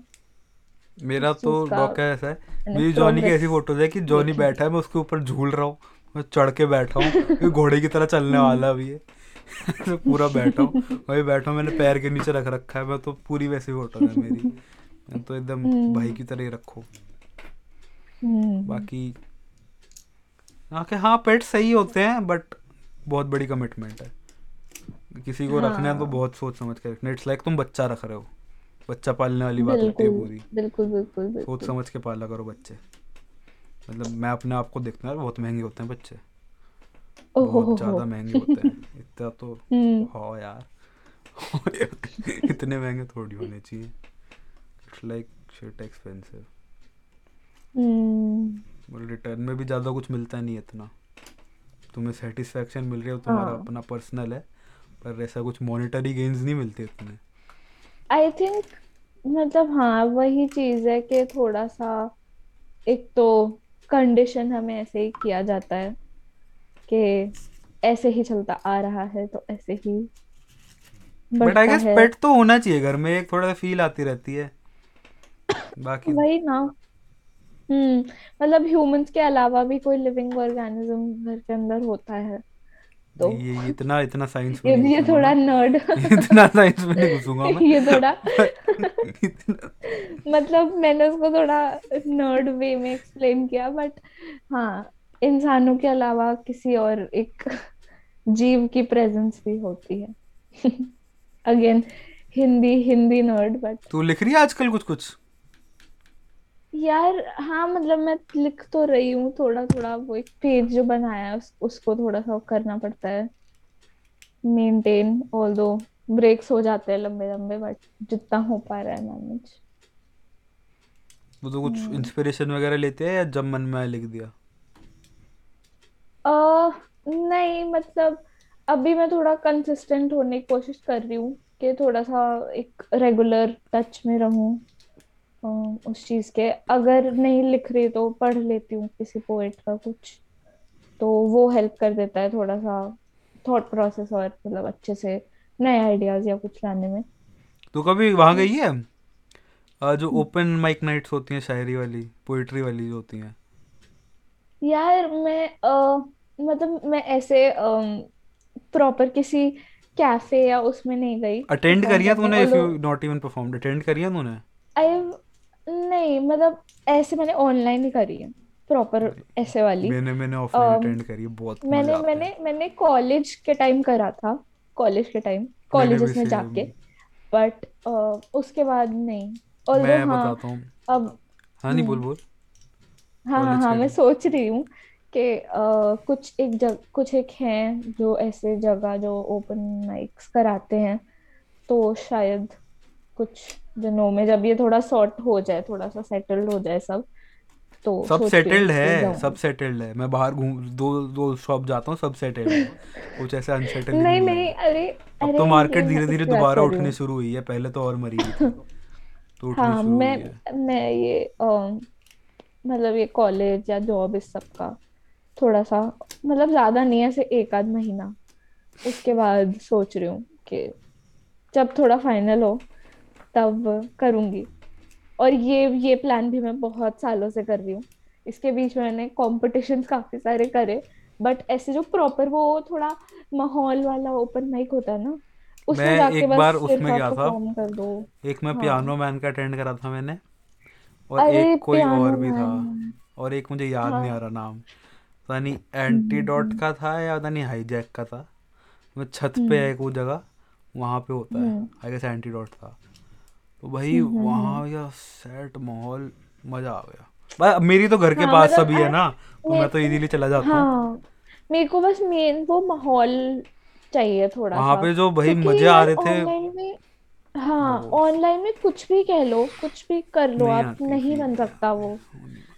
मेरा तो डॉग का ऐसा है। मेरी जॉनी की ऐसी फ़ोटोज़ है कि जॉनी बैठा है मैं उसके ऊपर झूल रहा हूँ मैं चढ़ के बैठा हूँ घोड़े की तरह चलने वाला भी है। तो पूरा बैठा हूँ वही बैठा हूँ मैंने पैर के नीचे रख रखा है मैं तो पूरी वैसी फ़ोटो है मेरी। मैं तो एकदम भाई हम्म की तरह ही रखो। हम्म। बाकी हाँ हाँ पेट सही होते हैं बट बहुत बड़ी कमिटमेंट है। किसी को रखना है तो हाँ। बहुत सोच समझ के रखना इट्स लाइक तुम बच्चा रख रहे हो। बच्चा पालने वाली बात होती है पूरी। बिल्कुल बिल्कुल सोच समझ के पाला करो बच्चे। मतलब मैं अपने आप को देखता हूँ बहुत महँगे होते हैं बच्चे। बहुत ज़्यादा महँगे होते हैं। इतना तो हो यार। इतने महँगे थोड़ी होने चाहिए। It's like shit expensive return में भी ज़्यादा कुछ मिलता नहीं इतना। तुम्हें सेटिस्फेक्शन मिल रही है तुम्हारा हाँ। अपना पर्सनल है पर ऐसा कुछ मॉनेटरी गेन्स नहीं मिलते इतने। आई थिंक मतलब हाँ वही चीज़ है कि थोड़ा सा एक तो कंडीशन हमें ऐसे ही किया जाता है कि ऐसे ही चलता आ रहा है तो ऐसे ही बट आई गेस पेट तो होना चाहिए घर में एक थोड़ा सा फील आती रहती है। बाकी वही ना। हम्म मतलब ह्यूमंस के अलावा भी कोई लिविंग ऑर्गेनिज्म घर के अंदर होता है। तो ये इतना इतना साइंस में ये थोड़ा नर्ड इतना साइंस में नहीं घुसूँगा मैं। ये थोड़ा मतलब मैंने उसको थोड़ा नर्ड वे में एक्सप्लेन किया बट हाँ इंसानों के अलावा किसी और एक जीव की प्रेजेंस भी होती है। Again Hindi Hindi nerd but तू लिख रही है आजकल कुछ कुछ यार हाँ मतलब मैं लिख तो रही हूँ थोड़ा थोड़ा वो एक पेज जो बनाया है उस, उसको थोड़ा सा करना पड़ता है। मेंटेन ऑल्दो ब्रेक्स हो जाते हैं लंबे लंबे बट जितना हो पा रहा है मैनेज वो तो कुछ हम्म। इंस्पिरेशन वगैरह लेते हैं या जब मन में आया लिख दिया? अ नहीं मतलब अभी मैं थोड़ा कंसिस्टेंट होने की कोशिश कर रही हूँ कि थोड़ा सा एक रेगुलर टच में रहूँ। उस चीज़ के। अगर नहीं लिख रही तो पढ़ लेती हूँ किसी पोएट का कुछ। तो वो हेल्प कर देता है थोड़ा सा थॉट प्रोसेस और मतलब अच्छे से नए आइडियाज़ या कुछ लाने में। तो कभी वहाँ हम्म, गई है? जो ओपन माइक नाइट्स होती हैं शायरी वाली पोइट्री वाली जो होती हैं। यार मैं अ, मतलब मैं ऐसे प्रॉपर किसी कैफ़े या उसमें नहीं गई। अटेंड परफॉर्म करी है करने तूने if you not even performed attend करी है तूने? आई नहीं मतलब ऐसे मैंने ऑनलाइन ही करी है प्रॉपर ऐसे वाली। मैंने मैंने ऑफलाइन अटेंड करी है बहुत मैंने है। मैंने मैंने कॉलेज के टाइम करा था कॉलेज के टाइम कॉलेजेस में जाके बट उसके बाद नहीं। ऑल्दो मैं हाँ बताता हूँ। अब हाँ नहीं बोल हम्म। बोल हाँ हाँ हाँ के मैं सोच रही हूँ कि कुछ एक जग कुछ एक हैं जो ऐसे जगह जो ओपन माइक्स कराते हैं तो शायद कुछ दिनों में जब ये थोड़ा सॉर्ट हो जाए थोड़ा सा सेटल्ड हो जाए सब तो सब सेटल्ड है सब सेटल्ड है। मैं बाहर घूम दो दो शॉप जाता हूँ सब सेटल्ड है। कुछ ऐसे अनसेटलिंग नहीं नहीं नहीं अरे अब अरे तो मार्केट धीरे धीरे दोबारा रही शुरू हुई है। पहले तो और मरी हुई थी। तो उठनी हाँ शुरू मैं हुई है। मैं ये मतलब ये कॉलेज या जॉब इस सब का थोड़ा सा मतलब ज़्यादा नहीं ऐसे एक आध महीना। उसके बाद सोच रही हूँ कि जब थोड़ा फाइनल हो तब करूँगी। और ये ये प्लान भी मैं बहुत सालों से कर रही हूँ। इसके बीच में मैंने कॉम्पिटिशन्स काफ़ी सारे करे बट ऐसे जो प्रॉपर वो थोड़ा माहौल वाला ओपन माइक होता है ना मैं उसमें जाके एक बार उसमें गया था। कर दो। एक मैं हाँ। पियानो मैन का अटेंड करा था मैंने और अरे एक कोई और भी था। और एक मुझे याद हाँ। नहीं आ रहा नाम। पता नहीं हम्म हम्म। का था या पता नहीं हाईजैक का था। मैं छत पे हम्म। है एक वो जगह वहाँ पे होता है। हम्म। आई गेस एंटीडोट था। तो भाई हम्म हम्म, हम्म। वहाँ या सेट माहौल मज़ा आ गया। भाई मेरी तो घर के हाँ पास मतलब सभी है ना तो मैं तो इजीली चला जाता हूँ। हाँ मेरे को बस मेन वो माहौल चाहिए थोड़ा वहाँ पे जो भाई मज़े आ रहे थे हाँ ऑनलाइन में कुछ भी कह लो कुछ भी कर लो आप नहीं बन सकता वो।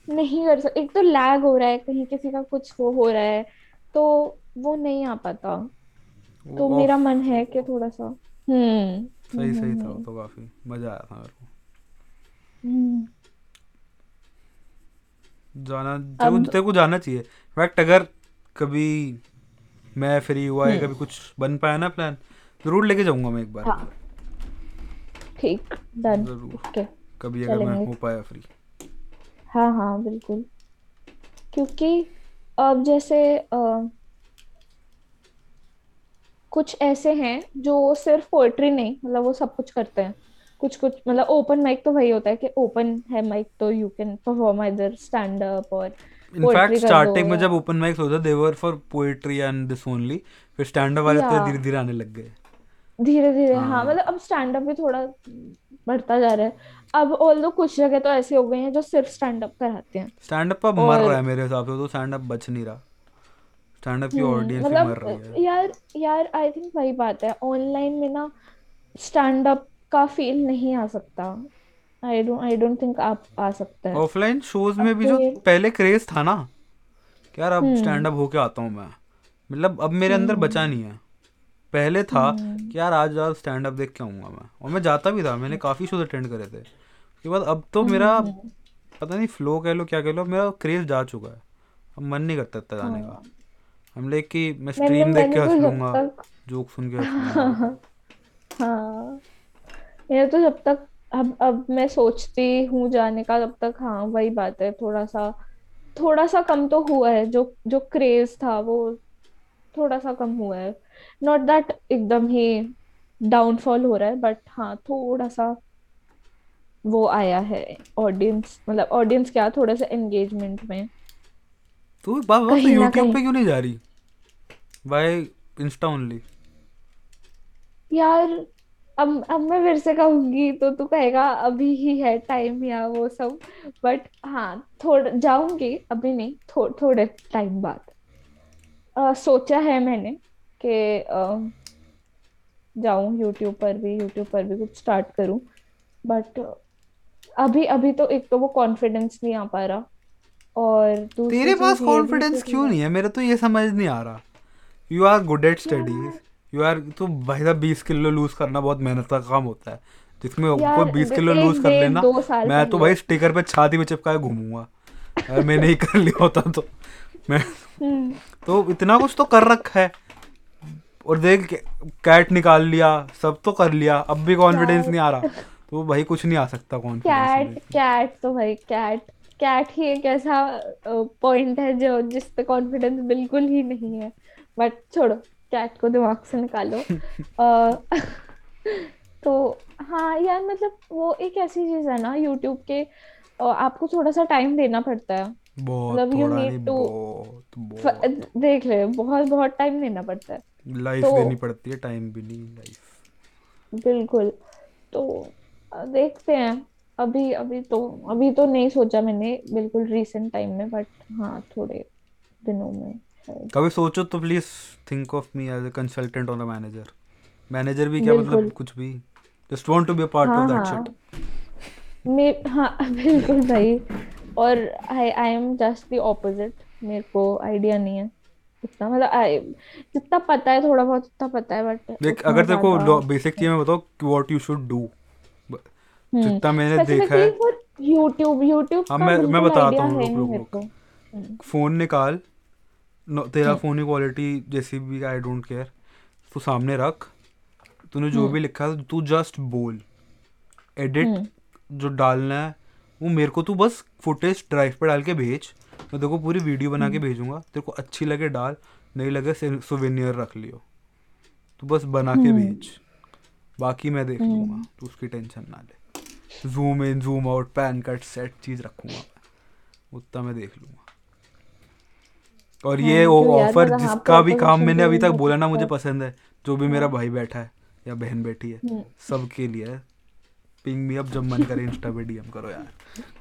नहीं कर सकते एक तो लैग हो रहा है कहीं किसी का कुछ वो हो रहा है तो वो नहीं आ पाता। तो मेरा मन है कि थोड़ा सा हम्म। सही सही था वो हम्म। तो काफ़ी। मज़ा आया था मेरे को। हम्म। जाना तेरे को तेरे को जाना चाहिए। फैक्ट अगर कभी मैं फ्री हुआ या हम्म। कभी कुछ बन पाया ना प्लान ज़रूर लेके जाऊँगा मैं एक बार। हाँ। ठीक डन ओके कभी अगर मैं हो पाया फ्री हाँ हाँ बिल्कुल। क्योंकि अब जैसे अ, कुछ ऐसे हैं जो सिर्फ़ पोएट्री नहीं मतलब वो सब कुछ करते हैं। कुछ कुछ मतलब ओपन माइक तो वही होता है कि ओपन है माइक तो यू कैन परफॉर्म इधर स्टैंड अप और इनफैक्ट दो स्टार्टिंग में जब ओपन माइक्स होता they were for poetry and this only फिर स्टैंड अप वाले तो धीरे धीरे आने लग गए। धीरे धीरे हाँ हाँ। मतलब अब स्टैंड अप भी थोड़ा बढ़ता जा रहा है। अब ऑल्दो कुछ जगह तो ऐसे हो गए हैं जो सिर्फ़ स्टैंड अप कराते हैं। स्टैंड अप अब मर रहा है मेरे हिसाब से तो स्टैंड अप बच नहीं रहा। स्टैंड अप की ऑडियंस ही मर रही मतलब है। यार यार आई थिंक वही बात है। ऑनलाइन में ना स्टैंड अप का फील नहीं आ सकता। I don't I don't think आप आ सकता है। ऑफलाइन शोज़ में भी जो पहले क्रेज था ना कि यार अब स्टैंड हम्म अप होके आता हूँ मैं। मतलब अब मेरे अंदर बचा हम्म नहीं है। पहले था हम्म। कि यार आज आज स्टैंड अप देख के आऊँगा मैं। और मैं जाता भी था मैंने काफ़ी शोज़ अटेंड करे थे। उसके बाद अब तो मेरा पता नहीं फ्लो कह लो क्या कह लो मेरा क्रेज जा चुका है। अब मन नहीं करता इतना जाने का। हाँ हम लाइक कि मैं मैंने स्ट्रीम देख मैंने के हंस तो जब लूँगा तक जोक सुन के हंस लूँगा। हाँ मेरा तो जब तक अब अब मैं सोचती हूँ जाने का तब तक हाँ वही बात है थोड़ा सा थोड़ा सा कम तो हुआ है जो जो क्रेज था वो थोड़ा सा कम हुआ है। नॉट दैट एकदम ही डाउनफॉल हो रहा है बट हाँ थोड़ा सा वो आया है ऑडियंस मतलब ऑडियंस क्या थोड़ा सा एंगेजमेंट में। तो बात बात तो कहीं ना यूट्यूब कहीं। पे क्यों नहीं जा रही? बाय इंस्टा ओनली यार अब अब मैं फिर से कहूँगी तो तू कहेगा अभी ही है टाइम या वो सब. बट हाँ थोड़ा जाऊँगी अभी नहीं थो, थोड़े टाइम बाद। अ, सोचा है मैंने कि जाऊँ यूट्यूब पर भी यूट्यूब पर भी कुछ स्टार्ट करूँ। बट अभी अभी तो एक तो वो कॉन्फिडेंस नहीं आ पा रहा। और तेरे पास कॉन्फिडेंस क्यों नहीं है? मेरा तो ये समझ नहीं आ रहा। You are good at studies you are तो भाई साहब बीस किलो लूज करना बहुत मेहनत का काम होता है। जिसमें कोई बीस किलो लूज कर लेना मैं तो भाई स्टिकर पे छाती पे चिपकाए घूमूँगा। अगर मैं नहीं कर लिया होता तो। मैं हम्म। तो इतना कुछ तो कर रखा है। और देख कैट निकाल लिया सब तो कर लिया। अब भी कॉन्फिडेंस नहीं आ रहा। तो भाई कुछ नहीं आ सकता कॉन्फिडेंस में कैट कैट तो भाई कैट कैट ही एक ऐसा पॉइंट है जो जिस पे कॉन्फिडेंस बिल्कुल ही नहीं है। बट छोड़ो कैट को दिमाग से निकालो। तो हाँ यार मतलब वो एक ऐसी चीज़ है ना यूट्यूब के आपको थोड़ा सा टाइम देना पड़ता है। मतलब यू नीड टू देख ले बहुत बहुत टाइम देना पड़ता है। लाइफ तो देनी पड़ती है टाइम भी नहीं लाइफ बिल्कुल। तो देखते हैं। अभी अभी तो अभी तो नहीं सोचा मैंने बिल्कुल रीसेंट टाइम में बट हाँ थोड़े दिनों में। कभी सोचो तो please think of me as a consultant और अ मैनेजर मैनेजर भी क्या मतलब कुछ भी? Just want to be a part of that shit मैं हाँ बिल्कुल भाई और I I am just the opposite मेरे को आइडिया नहीं है। उतना मतलब आई जितना पता है थोड़ा बहुत उतना पता है बट देख अगर तेरे को बेसिक चीज़ में बताओ व्हाट यू शुड डू हम्म। जितना मैंने देखा है। यूट्यूब यूट्यूब हाँ मैं मैं बताता हूँ मेरे को। हम्म। फ़ोन निकाल नो तेरा फ़ोन की क्वालिटी जैसी भी आई डोंट केयर तू सामने रख। तूने जो हम्म भी लिखा है तू जस्ट बोल। एडिट हम्म। जो डालना है वो मेरे को तू बस फुटेज ड्राइव पे डाल के भेज। मैं तेरे को पूरी वीडियो बना के हम्म। भेजूँगा। तेरे को अच्छी लगे डाल नहीं लगे सुवेनियर रख लियो। तू बस बना के हम्म। भेज। बाकी मैं देख लूँगा। तू उसकी टेंशन ना ले। Zoom in zoom out pan cut set चीज़ रखूँगा उतना मैं देख लूँगा। और ये थैंक यू ऑफ़र हाँ जिसका भी काम मैंने अभी तक बोला ना मुझे अच्छा पसंद है। जो भी मेरा हाँ भाई बैठा है या बहन बैठी है हम्म। सबके लिए है। पिंग मी अब जब मन करे इंस्टा पे डीएम करो यार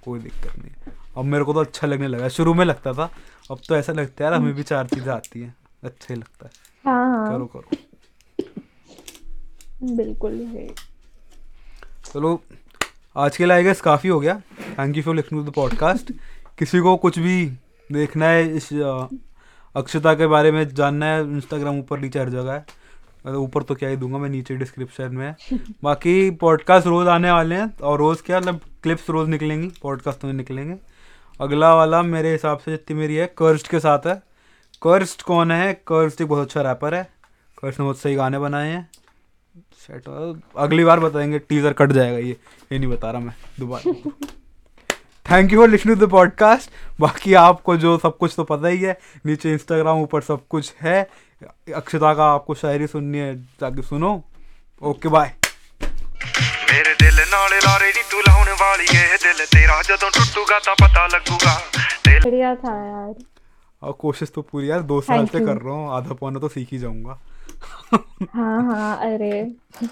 कोई दिक्कत नहीं अब मेरे को तो अच्छा लगने लगा। शुरू में लगता था अब तो ऐसा लगता है यार हमें भी चार चीज़ें आती हैं। अच्छा ही लगता है। हाँ हाँ। करो करो। बिल्कुल है। चलो आज के लिए आई काफ़ी हो गया। Thank you for listening to the podcast किसी को कुछ भी देखना है इस अक्षता के बारे में जानना है इंस्टाग्राम ऊपर नीचे हर जगह है। मतलब ऊपर तो क्या ही दूँगा मैं नीचे डिस्क्रिप्शन में। बाकी पॉडकास्ट रोज़ आने वाले हैं और रोज़ क्या मतलब क्लिप्स रोज़ निकलेंगी पॉडकास्ट में निकलेंगे। अगला वाला मेरे हिसाब से जितनी मेरी है कर्स्ट के साथ है। कर्स्ट कौन है? कर्स्ट एक बहुत अच्छा रैपर है। कर्स्ट ने बहुत सही गाने बनाए हैं। सेट अगली बार बताएँगे टीजर कट जाएगा ये। ये नहीं बता रहा मैं दोबारा। Thank you for listening to the podcast बाकी आपको जो सब कुछ तो पता ही है नीचे इंस्टाग्राम ऊपर सब कुछ है अक्षता का आपको शायरी सुननी है जाके सुनो ओके बाय ਮੇਰੇ ਦਿਲ ਨਾਲ ਲਾਰੇ ਨੀ ਤੂੰ ਲਾਉਣ ਵਾਲੀ ਏ ਦਿਲ ਤੇਰਾ ਜਦੋਂ ਟੁੱਟੂਗਾ ਤਾਂ ਪਤਾ ਲੱਗੂਗਾ ਦਿਲ बढ़िया था यार और कोशिश तो पूरी यार दो साल Thank से you. कर रहा हूँ आधा पौना तो सीख ही जाऊंगा हाँ हाँ अरे